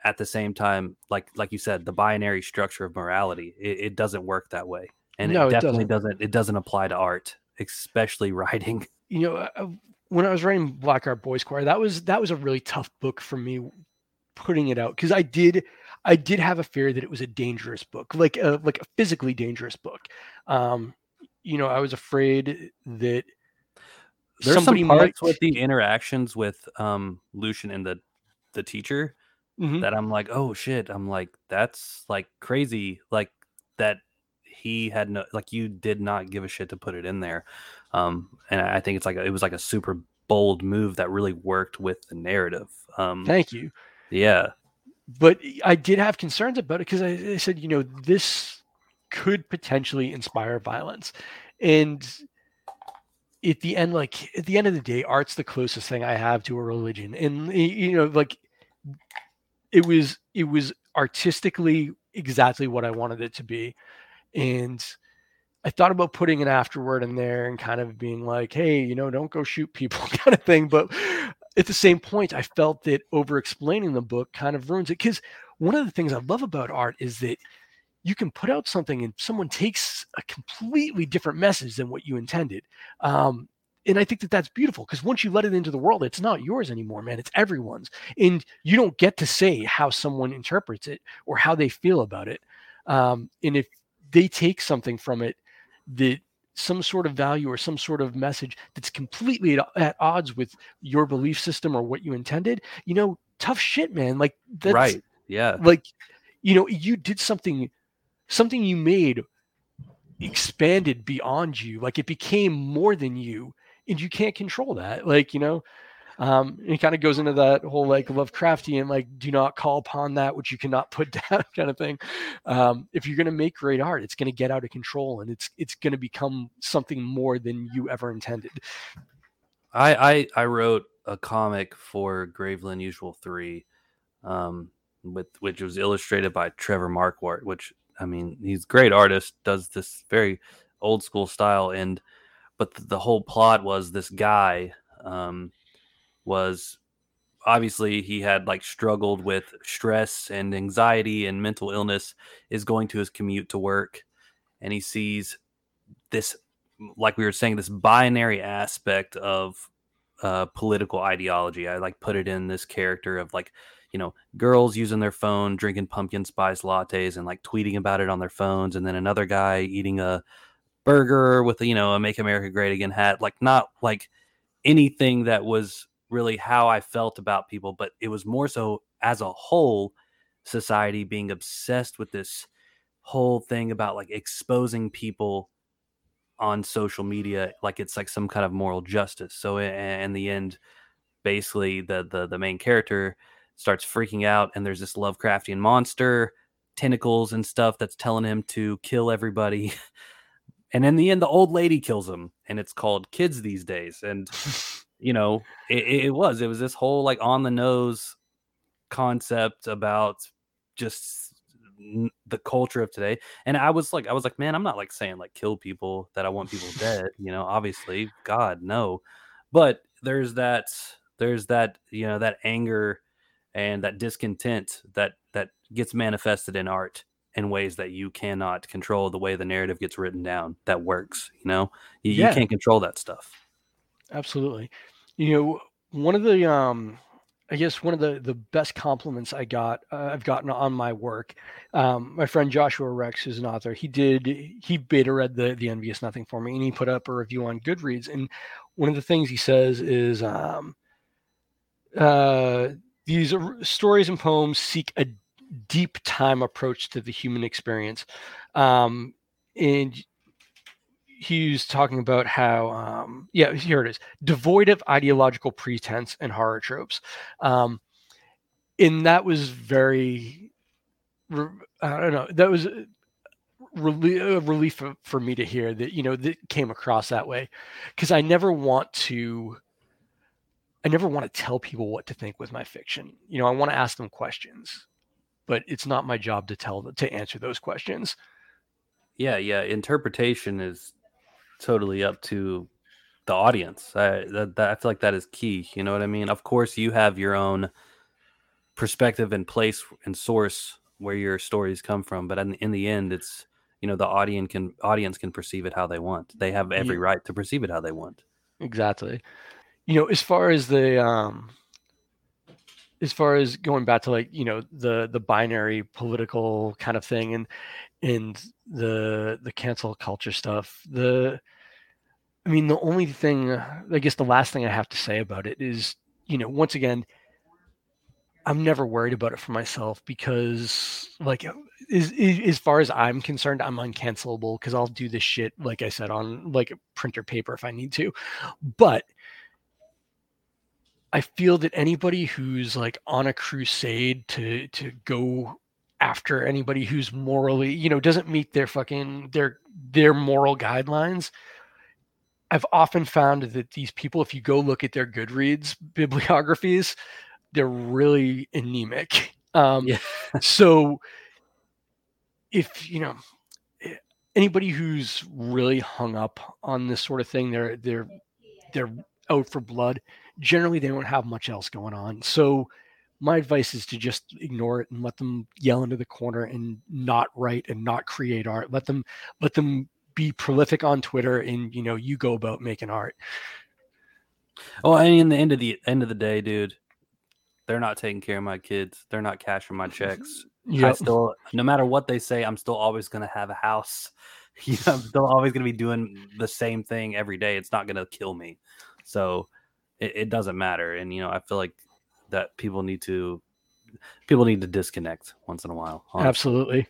at the same time, like like you said, the binary structure of morality, it, it doesn't work that way, and no, it definitely it doesn't. doesn't. It doesn't apply to art, especially writing. You know, uh, uh, when I was writing Black Heart Boys Choir, that was that was a really tough book for me putting it out because I did I did have a fear that it was a dangerous book, like a like a physically dangerous book. Um, you know, I was afraid that there's some parts might... with the interactions with um Lucien and the the teacher mm-hmm. that I'm like, oh shit. I'm like, that's like crazy. Like that he had no like you did not give a shit to put it in there, um, and I think it's like a, it was like a super bold move that really worked with the narrative. Um, Thank you. Yeah, but I did have concerns about it because I, I said, you know, this could potentially inspire violence, and at the end, like at the end of the day, art's the closest thing I have to a religion, and you know, like it was it was artistically exactly what I wanted it to be, and I thought about putting an afterword in there and kind of being like, hey, you know, don't go shoot people kind of thing. But at the same point, I felt that over explaining the book kind of ruins it. Because one of the things I love about art is that you can put out something and someone takes a completely different message than what you intended. Um, and I think that that's beautiful because once you let it into the world, it's not yours anymore, man. It's everyone's. And you don't get to say how someone interprets it or how they feel about it. Um, and if they take something from it that some sort of value or some sort of message that's completely at, at odds with your belief system or what you intended, you know, tough shit, man. Like that's right. Yeah. Like, you know, you did something, something you made expanded beyond you. Like it became more than you, and you can't control that. Like, you know, um, it kind of goes into that whole like Lovecraftian, like do not call upon that which you cannot put down kind of thing. Um, if you're going to make great art, it's going to get out of control and it's it's going to become something more than you ever intended. I I, I wrote a comic for Gravely Unusual three, um, with which was illustrated by Trevor Marquardt, which I mean he's great artist, does this very old school style, and but the, the whole plot was this guy. Um, was obviously he had like struggled with stress and anxiety and mental illness is going to his commute to work and he sees this like we were saying this binary aspect of uh, political ideology i like put it in this character of like you know girls using their phone drinking pumpkin spice lattes and like tweeting about it on their phones and then another guy eating a burger with you know a make america great again hat like not like anything that was really how I felt about people, but it was more so as a whole society being obsessed with this whole thing about like exposing people on social media like it's like some kind of moral justice. So in the end basically the the the main character starts freaking out and there's this Lovecraftian monster, tentacles and stuff that's telling him to kill everybody. and in the end the old lady kills him and it's called kids these days. And you know, it, it was it was this whole like on the nose concept about just the culture of today. And i was like i was like man i'm not like saying like kill people that i want people dead you know obviously god no. But there's that there's that you know that anger and that discontent that that gets manifested in art in ways that you cannot control the way the narrative gets written down that works you know you, yeah. you can't control that stuff absolutely you know, one of the um, I guess one of the the best compliments I got uh, I've gotten on my work. Um, my friend Joshua Rex, is an author, he did he beta read the the Envious Nothing for me, and he put up a review on Goodreads. And one of the things he says is, um, uh, these stories and poems seek a deep time approach to the human experience, um, and he's talking about how um, yeah here it is devoid of ideological pretense and horror tropes. Um, and that was very i don't know that was really a relief for me to hear that you know that came across that way. Because i never want to i never want to tell people what to think with my fiction you know i want to ask them questions but it's not my job to tell to answer those questions yeah yeah interpretation is totally up to the audience. I that, that, I feel like that is key. You know what I mean? Of course, you have your own perspective and place and source where your stories come from, but in, in the end, it's you know the audience can audience can perceive it how they want. They have every yeah. right to perceive it how they want. Exactly. You know, as far as the um as far as going back to like you know the the binary political kind of thing and and the the cancel culture stuff the i mean the only thing i guess the last thing i have to say about it is you know once again i'm never worried about it for myself because like is, as far as I'm concerned, I'm uncancelable because I'll do this shit like I said on like printer paper if I need to. But I feel that anybody who's like on a crusade to to go after anybody who's morally, you know, doesn't meet their fucking their their moral guidelines. I've often found that these people, if you go look at their Goodreads bibliographies, they're really anemic. Um, yeah. so if you know eh, anybody who's really hung up on this sort of thing, they're they're they're out for blood generally they don't have much else going on. So my advice is to just ignore it and let them yell into the corner and not write and not create art. Let them let them be prolific on Twitter and you know you go about making art. Oh, and in the end of the end of the day, dude, they're not taking care of my kids. They're not cashing my checks. Yep. I still, no matter what they say, I'm still always going to have a house. You know, I'm still always going to be doing the same thing every day. It's not going to kill me. So it, it doesn't matter. And you know, I feel like that people need to people need to disconnect once in a while. Honestly. Absolutely.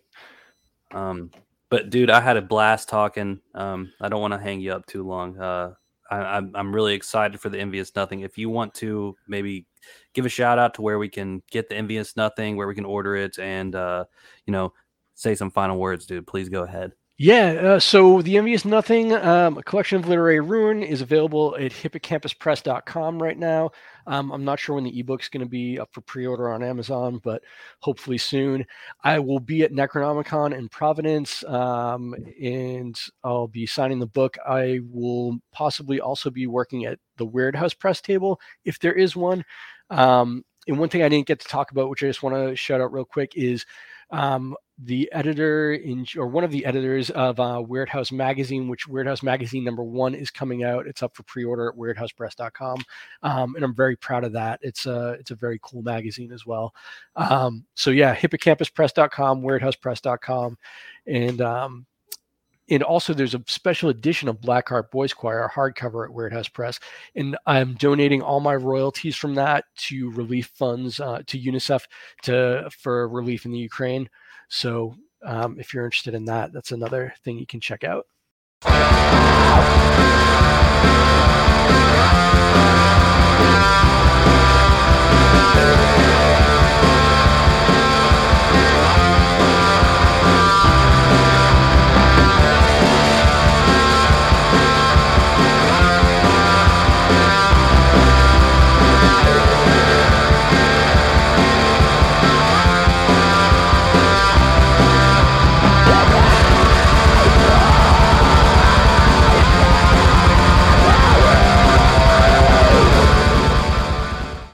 Um, but dude, I had a blast talking. Um, I don't want to hang you up too long. Uh, I, I'm I'm really excited for the envious nothing. If you want to maybe give a shout out to where we can get the envious nothing, where we can order it, and uh, you know, say some final words, dude. Please go ahead. Yeah, uh, so The Envious Nothing, um, a collection of literary ruin, is available at hippocampuspress.com right now. Um, I'm not sure when the ebook's going to be up for pre order on Amazon, but hopefully soon. I will be at Necronomicon in Providence um, and I'll be signing the book. I will possibly also be working at the Weirdhouse Press table if there is one. Um, and one thing I didn't get to talk about, which I just want to shout out real quick, is um, the editor in or one of the editors of uh, Weirdhouse Magazine, which Weirdhouse Magazine number one is coming out. It's up for pre-order at weirdhousepress.com, um, and I'm very proud of that. It's a it's a very cool magazine as well. Um, so yeah, hippocampuspress.com, weirdhousepress.com, and um, and also there's a special edition of Black Heart Boys Choir hardcover at Weirdhouse Press, and I'm donating all my royalties from that to relief funds uh, to UNICEF to for relief in the Ukraine. So um, if you're interested in that, that's another thing you can check out.